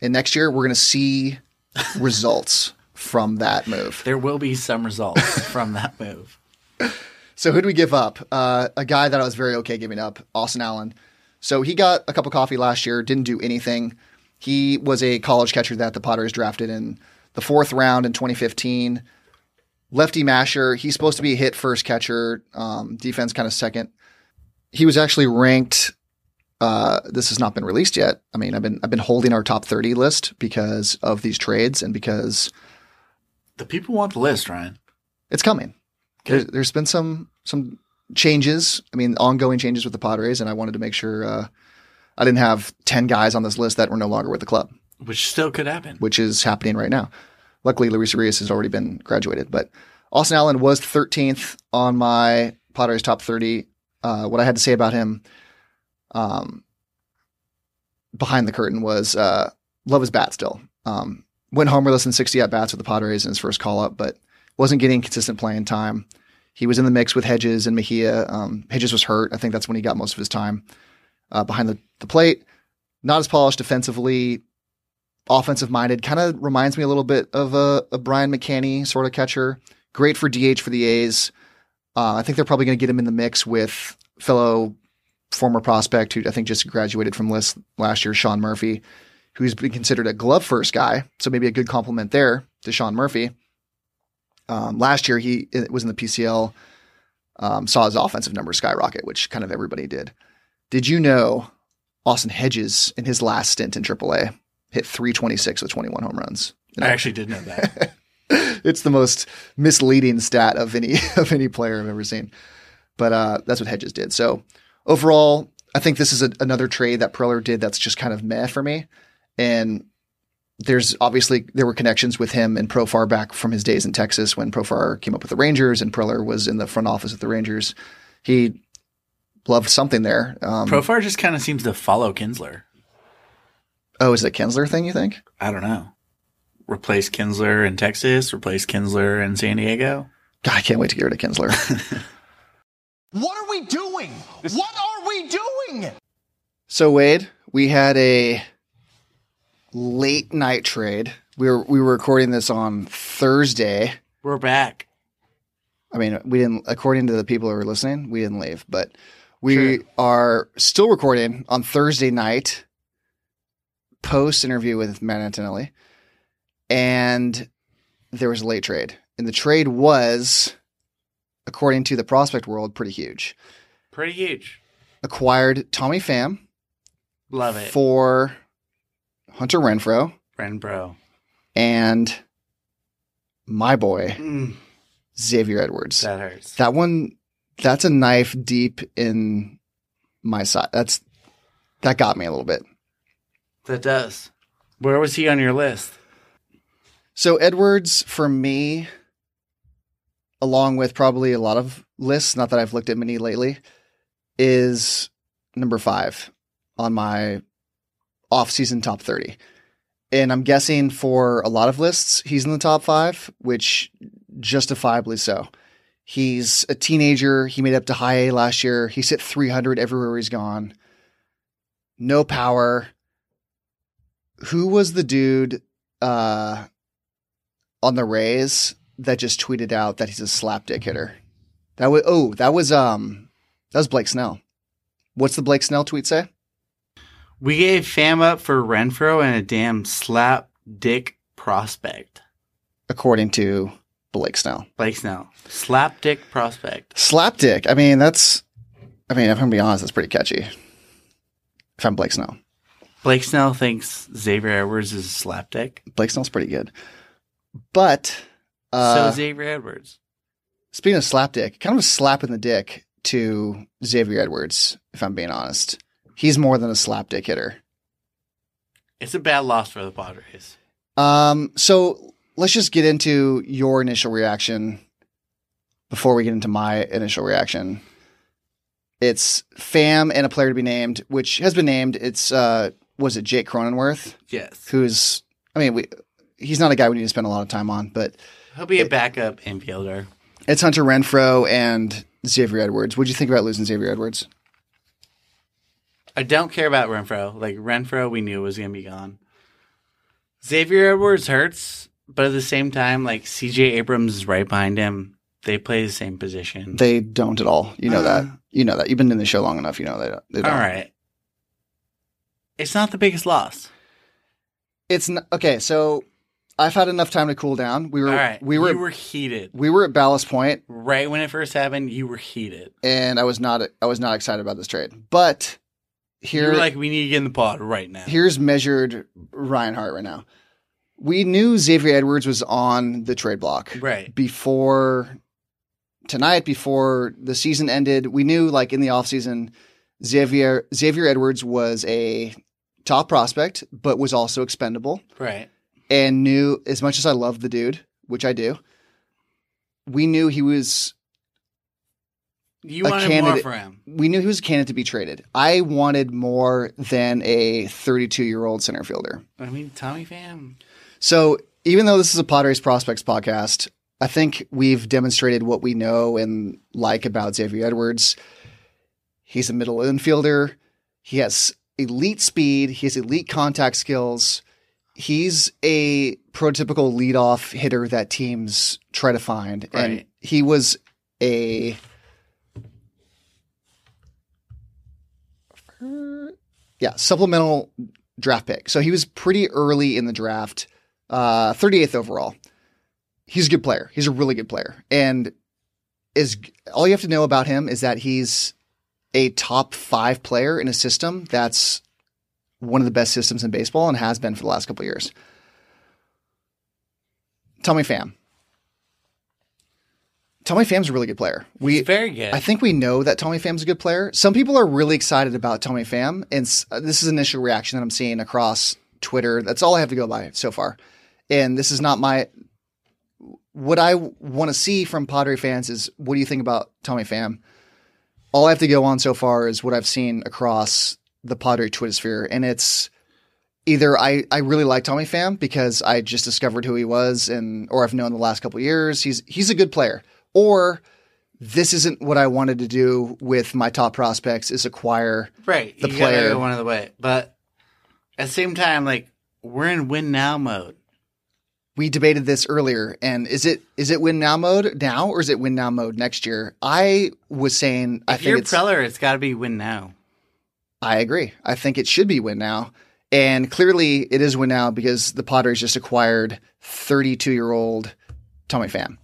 And next year, we're going to see results from that move. There will be some results from that move. So who do we give up? Uh, a guy that I was very okay giving up, Austin Allen. So he got a cup of coffee last year, didn't do anything. He was a college catcher that the Padres drafted in the fourth round in 2015. Lefty masher. He's supposed to be a hit first catcher, um, defense kind of second. He was actually ranked. Uh, this has not been released yet. I mean, I've been I've been holding our top 30 list because of these trades and because The people want the list, Ryan. it's coming. There's, there's been some some changes. I mean, ongoing changes with the Padres, and I wanted to make sure uh, I didn't have ten guys on this list that were no longer with the club, Which still could happen. which is happening right now. Luckily, Luis Urias has already been graduated, but Austin Allen was 13th on my Padres top 30. Uh, what I had to say about him, um, behind the curtain was uh, love his bat still. Um, went homerless in 60 at bats with the Padres in his first call up, but wasn't getting consistent playing time. He was in the mix with Hedges and Mejia. Um, Hedges was hurt. I think that's when he got most of his time uh, behind the, the plate. Not as polished defensively, offensive minded. Kind of reminds me a little bit of a, a Brian McCanny sort of catcher. Great for DH for the A's. Uh, I think they're probably going to get him in the mix with fellow former prospect who I think just graduated from list last year, Sean Murphy, who's been considered a glove first guy. So maybe a good compliment there to Sean Murphy. Um, last year, he was in the PCL, um, saw his offensive numbers skyrocket, which kind of everybody did. Did you know Austin Hedges in his last stint in AAA hit 326 with 21 home runs? I actually did know that. it's the most misleading stat of any of any player I've ever seen. But uh, that's what Hedges did. So overall, I think this is a, another trade that Preller did that's just kind of meh for me. And there's obviously there were connections with him and Profar back from his days in Texas when Profar came up with the Rangers and Preller was in the front office of the Rangers. He loved something there. Um, Profar just kind of seems to follow Kinsler. oh, is it a Kinsler thing? You think? I don't know. Replace Kinsler in Texas, replace Kinsler in San Diego. God, I can't wait to get rid of Kinsler. What are we doing? What are we doing? So Wade, we had a late night trade. We were we were recording this on Thursday. We're back. I mean, we didn't according to the people who were listening, we didn't leave, but we Sure. are still recording on Thursday night post interview with Matt Antonelli. And there was a late trade. And the trade was according to the prospect world pretty huge. Pretty huge. Acquired Tommy Pham Love it. for Hunter Renfroe Renfroe. and my boy Mm, Xavier Edwards. that hurts. That one, that's a knife deep in my side. That's that got me a little bit. That does. Where was he on your list? So Edwards for me, along with probably a lot of lists, not that I've looked at many lately, is number five on my off-season top thirty. And I'm guessing for a lot of lists, he's in the top five, which justifiably so. He's a teenager. He made up to high A last year. He's hit 300 everywhere he's gone. No power. Who was the dude uh, on the Rays that just tweeted out that he's a slapdick hitter? That was oh, that was um, that was Blake Snell. What's the Blake Snell tweet say? We gave Pham up for Renfroe and a damn slap dick prospect. According to Blake Snell. Blake Snell. Slap dick prospect. Slap dick. I mean, that's. I mean, if I'm gonna be honest, that's pretty catchy. If I'm Blake Snell, Blake Snell thinks Xavier Edwards is a slap dick. Blake Snell's pretty good. But uh, so Xavier Edwards. speaking of slap dick, kind of a slap in the dick to Xavier Edwards. If I'm being honest, he's more than a slapdick hitter. It's a bad loss for the Padres. Um, so let's just get into your initial reaction before we get into my initial reaction. It's Pham and a player to be named, which has been named. It's uh, was it Jake Cronenworth, Yes. who's I mean, we he's not a guy we need to spend a lot of time on, but He'll be a backup infielder. it's Hunter Renfroe and Xavier Edwards. What'd you think about losing Xavier Edwards? I don't care about Renfroe. Like Renfroe, we knew was gonna be gone. Xavier Edwards hurts, but at the same time, like CJ Abrams is right behind him. They play the same position. They don't at all. You know Uh. that. You know that. You've been in the show long enough. You know they don't. They don't. All right. It's not the biggest loss. It's n okay. So I've had enough time to cool down. We were All right. we were you were heated. we were at Ballast Point, Right when it first happened, you were heated. and I was not I was not excited about this trade. But here were like, we need to get in the pod right now. here's measured Ryan Hart right now. We knew Xavier Edwards was on the trade block Right. before tonight, before the season ended. We knew like in the offseason, Xavier Xavier Edwards was a top prospect, but was also expendable. Right. and knew as much as I love the dude, which I do, we knew he was You wanted more candidate- for him. we knew he was a candidate to be traded. I wanted more than a 32 year old center fielder. I mean, Tommy Pham. So even though this is a Padres prospects podcast, I think we've demonstrated what we know and like about Xavier Edwards. He's a middle infielder. He has elite speed. He has elite contact skills. He's a prototypical leadoff hitter that teams try to find. And he was a yeah, supplemental draft pick. So he was pretty early in the draft, uh, 38th overall. He's a good player. He's a really good player. And is all you have to know about him is that he's a top five player in a system that's one of the best systems in baseball and has been for the last couple years. Tommy Pham. Tommy Pham's a really good player. We He's very good. I think we know that Tommy Pham's a good player. Some people are really excited about Tommy Pham, and uh, this is initial reaction that I'm seeing across Twitter. That's all I have to go by so far. And this is not my. What I want to see from Padre fans is what do you think about Tommy Pham? All I have to go on so far is what I've seen across the Padre Twitter sphere, and it's either I, I really like Tommy Pham because I just discovered who he was, and or I've known the last couple of years. He's he's a good player, or this isn't what I wanted to do with my top prospects is acquire right. the you player. Go one of the way. But at the same time, like, we're in win now mode. we debated this earlier and is it is it win now mode now or is it win now mode next year i was saying i If think you're it's Preller, it's got to be win now. i agree i think it should be win now and clearly it is win now because the padres just acquired 32 year old tommy pham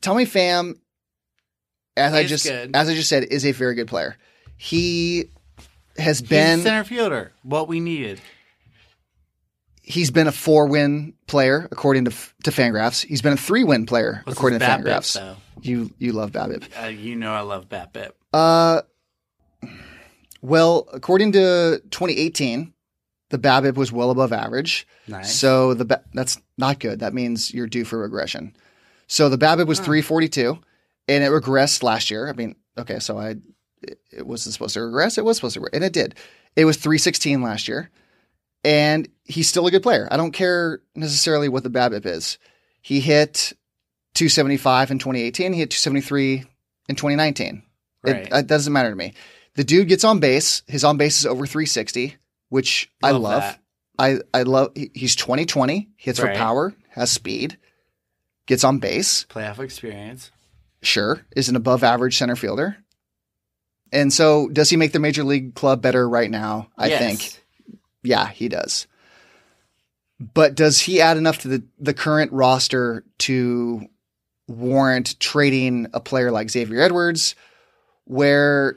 tommy pham as i just good. as i just said is a very good player he has He's been a center fielder. What we needed. he's been a four win player according to to Fangraphs. He's been a three win player What's according to Fangraphs. though? You you love Babip. Uh, you know I love BABIP. Uh, well, according to 2018, the BABIP was well above average. Nice. So the ba- that's not good. That means you're due for regression. So the BABIP was 342, and it regressed last year. I mean, okay, so I it, it wasn't supposed to regress. It was supposed to, regress, and it did. It was 316 last year, and he's still a good player. I don't care necessarily what the BABIP is. He hit 275 in 2018. He hit 273 in 2019. Right. It, it doesn't matter to me. The dude gets on base. His on base is over 360, which I Love love. that. I I love. he- He's 2020. Hits Right. for power. Has speed. Gets on base. Playoff experience. Sure, is an above average center fielder. And so, does he make the major league club better right now? I Yes. think, yeah, he does. But does he add enough to the the current roster to warrant trading a player like Xavier Edwards? Where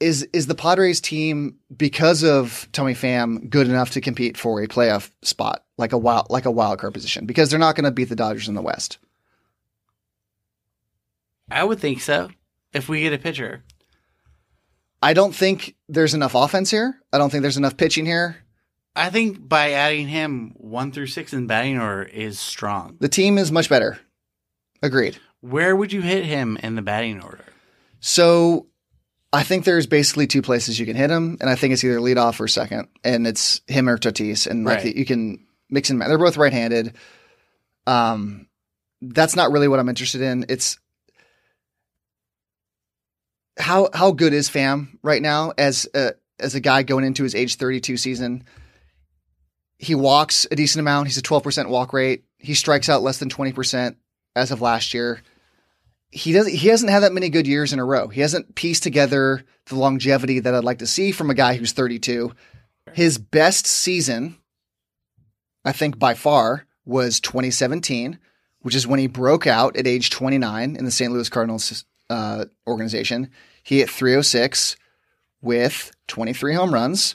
is is the Padres team because of Tommy Pham good enough to compete for a playoff spot like a wild like a wild card position? Because they're not going to beat the Dodgers in the West. I would think so. If we get a pitcher. I don't think there's enough offense here. I don't think there's enough pitching here. I think by adding him one through six in batting order is strong. The team is much better. Agreed. Where would you hit him in the batting order? So I think there's basically two places you can hit him, and I think it's either leadoff or second, and it's him or Tatis, and like Right. you can mix and match. They're both right-handed. Um, that's not really what I'm interested in. It's how how good is Pham right now as a as a guy going into his age 32 season. He walks a decent amount. He's a 12% walk rate. He strikes out less than 20% as of last year he doesn't he hasn't had that many good years in a row. He hasn't pieced together the longevity that I'd like to see from a guy who's 32. His best season, I think by far, was 2017, which is when he broke out at age 29 in the St. Louis Cardinals uh, organization. He hit 306 with 23 home runs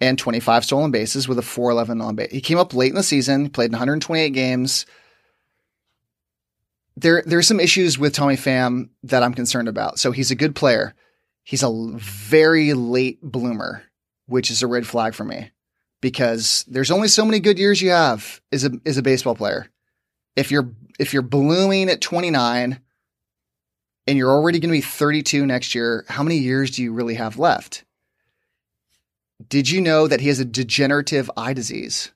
and 25 stolen bases with a 411 on base. He came up late in the season, played in 128 games there there's some issues with Tommy Pham that I'm concerned about. So he's a good player. He's a very late bloomer, which is a red flag for me because there's only so many good years you have as a as a baseball player. If you're if you're blooming at 29 and you're already going to be 32 next year, how many years do you really have left? Did you know that he has a degenerative eye disease?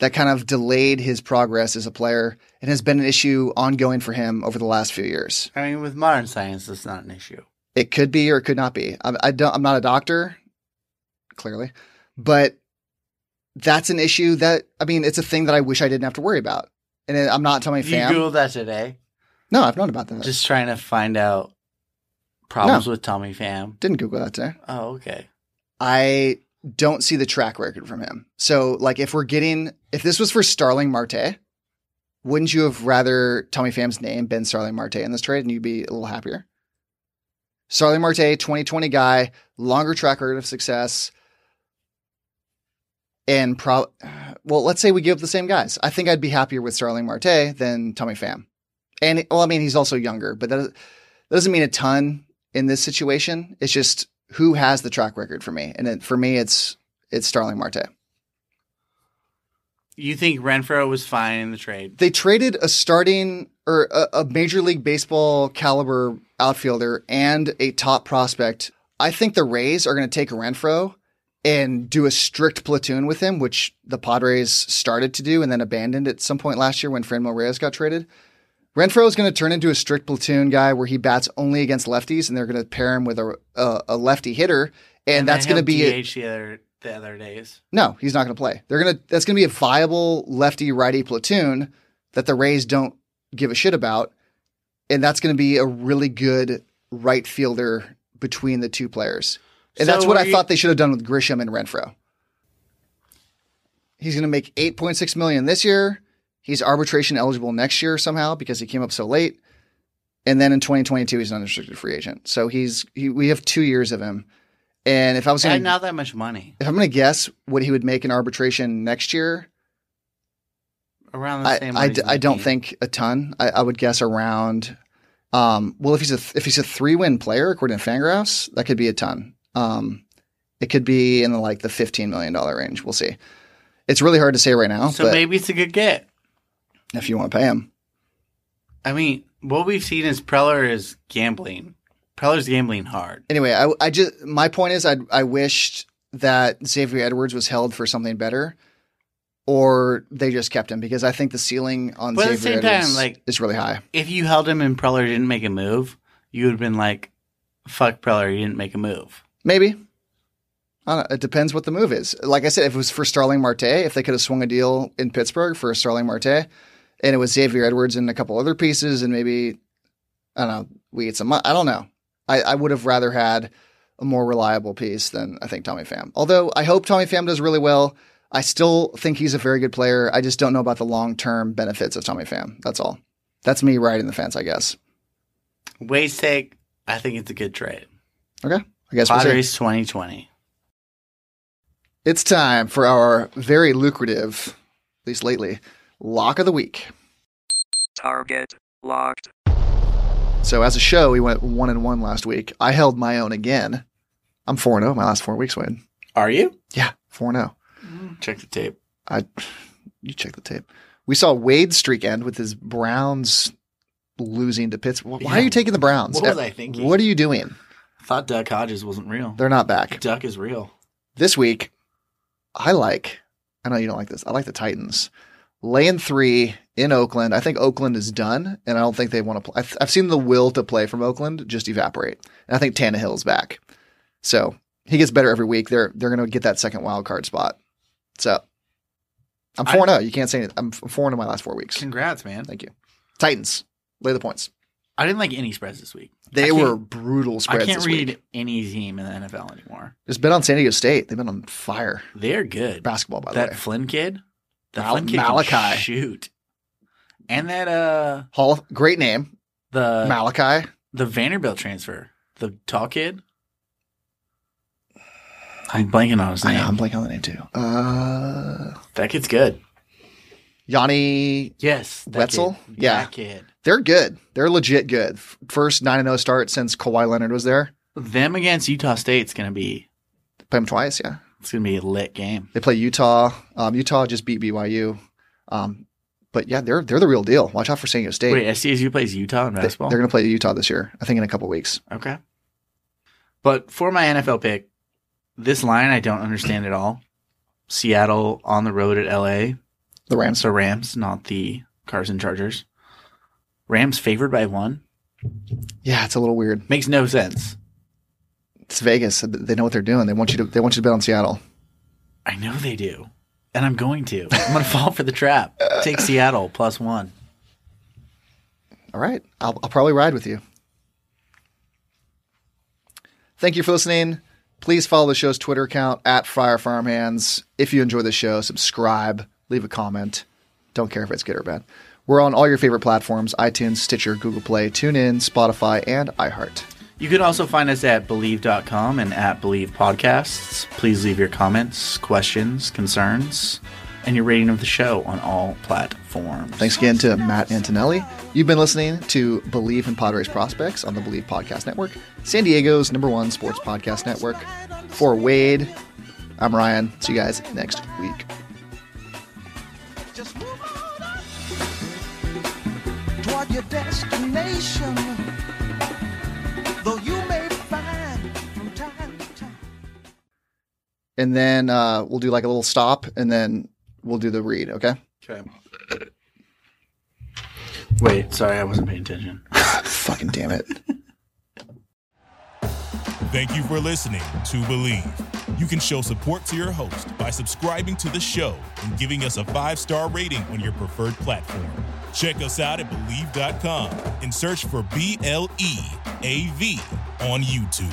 That kind of delayed his progress as a player and has been an issue ongoing for him over the last few years. I mean, with modern science, that's not an issue. It could be or it could not be. I, I don't, I'm not a doctor, clearly, but that's an issue that I mean, it's a thing that I wish I didn't have to worry about. And it- I'm not telling You fam. googled that today, No, I've known about that. just trying to find out problems with Tommy Pham. didn't Google that today. Oh, okay. I don't see the track record from him. So, like, if we're getting, if this was for Starling Marte, wouldn't you have rather Tommy Pham's name been Starling Marte in this trade and you'd be a little happier? Starling Marte, 2020 guy, longer track record of success. And pro, well, let's say we give up the same guys. I think I'd be happier with Starling Marte than Tommy Pham. And well, I mean, he's also younger, but that, that doesn't mean a ton in this situation. It's just who has the track record for me, and it, for me, it's it's Starling Marte. You think Renfroe was fine in the trade? They traded a starting or a, a major league baseball caliber outfielder and a top prospect. I think the Rays are going to take Renfroe and do a strict platoon with him, which the Padres started to do and then abandoned at some point last year when Franmil Reyes got traded. Renfroe is going to turn into a strict platoon guy where he bats only against lefties, and they're going to pair him with a a, a lefty hitter, and, that's going to be a- the other the other days. no, he's not going to play. They're going to that's going to be a viable lefty righty platoon that the Rays don't give a shit about, and that's going to be a really good right fielder between the two players. And So that's what I you- thought they should have done with Grisham and Renfroe. He's going to make 8.6 million this year. He's arbitration eligible next year somehow because he came up so late. And then in 2022 he's an unrestricted free agent. So he's he, we have 2 years of him. And if I was And to not that much money. if I'm going to guess what he would make in arbitration next year, Around the I, same. I, what d- I don't think a ton. I, I would guess around. Um, well, if he's a if he's a three win player according to Fangraphs, that could be a ton. Um, it could be in the, like the fifteen million dollar range. We'll see. It's really hard to say right now, So maybe it's a good get. If you want to pay him, I mean, what we've seen is Preller is gambling. Preller's gambling hard. anyway, I, I just my point is I I wished that Xavier Edwards was held for something better, or they just kept him because I think the ceiling on But at the Xavier same time, Edwards like- is really high. If you held him and Preller didn't make a move, you would have been like, "Fuck Preller, he didn't make a move." Maybe. I don't know. It depends what the move is. Like I said, if it was for Starling Marte, if they could have swung a deal in Pittsburgh for Starling Marte, and it was Xavier Edwards and a couple other pieces, and maybe I don't know, we get some. I don't know. I, I would have rather had a more reliable piece than I think Tommy Pham. Although I hope Tommy Pham does really well. I still think he's a very good player. I just don't know about the long term benefits of Tommy Pham. That's all. That's me riding the fence, I guess. Wade's take, I think it's a good trade. Okay. I guess we'll. Padres 2020. It's time for our very lucrative, at least lately, lock of the week. Target locked. So as a show, we went one and one last week. I held my own again. I'm four and zero my last four weeks. Wade. Are you? Yeah, four and zero. Check the tape. I, you check the tape. We saw Wade's streak end with his Browns losing to Pittsburgh. Why Yeah. are you taking the Browns? What was I thinking? What are you doing? Thought Duck Hodges wasn't real. They're not back. Duck is real. This week, I like, I know you don't like this. I like the Titans. Laying three in Oakland. I think Oakland is done, and I don't think they want to play. I've, I've seen the will to play from Oakland just evaporate. And I think Tannehill's back. So he gets better every week. They're they're going to get that second wild card spot. So I'm I- 4 0. You can't say anything. I'm 4 in my last four weeks. Congrats, man. Thank you. Titans, lay the points. I didn't like any spreads this week. They were brutal spreads I can't read week. any team in the NFL anymore. Just bet on San Diego State. They've been on fire. They're good. Basketball, by the way, that. Flynn kid, the Mal- Flynn kid Malachi. can shoot, and that uh Hall of, great name. the Malachi. the Vanderbilt transfer, the tall kid. I'm blanking on his name. know, I'm blanking on the name too. Uh, that kid's good. Yanni, Yes, that Wetzell? kid. Yeah. that kid. they're good. They're legit good. First 9 0 start since Kawhi Leonard was there. Them against Utah State's gonna be Play them twice, yeah. It's gonna be a lit game. They play Utah. Um, Utah just beat BYU. Um, but yeah, they're they're the real deal. Watch out for San Diego State. Wait, SDSU plays Utah in They- basketball. They're going to play Utah this year, I think, in a couple weeks. Okay. But for my NFL pick, this line I don't understand at all. Seattle on the road at LA. The Rams. So Rams, not the Carson Chargers. Rams favored by one. Yeah, it's a little weird. Makes no sense. It's Vegas. They know what they're doing. They want you to. They want you to bet on Seattle. I know they do. And I'm going to. I'm going to fall for the trap. Take Seattle plus one. All right. I'll, I'll probably ride with you. Thank you for listening. Please follow the show's Twitter account at Friar Farmhands. If you enjoy the show, subscribe, leave a comment. Don't care if it's good or bad. We're on all your favorite platforms iTunes, Stitcher, Google Play, TuneIn, Spotify, and iHeart. You can also find us at Bleav.com and at Bleav Podcasts. Please leave your comments, questions, concerns, and your rating of the show on all platforms. Thanks again to Matt Antonelli. You've been listening to Bleav in Padres Prospects on the Bleav Podcast Network, San Diego's number one sports podcast network. For Wade, I'm Ryan. See you guys next week. Just move on up toward your destination. And then uh, we'll do like a little stop, and then we'll do the read. Okay. Okay. Wait, sorry, I wasn't paying attention. Fucking damn it. Thank you for listening to Bleav. You can show support to your host by subscribing to the show and giving us a five star rating on your preferred platform. Check us out at Bleav.com and search for B L E A V on YouTube.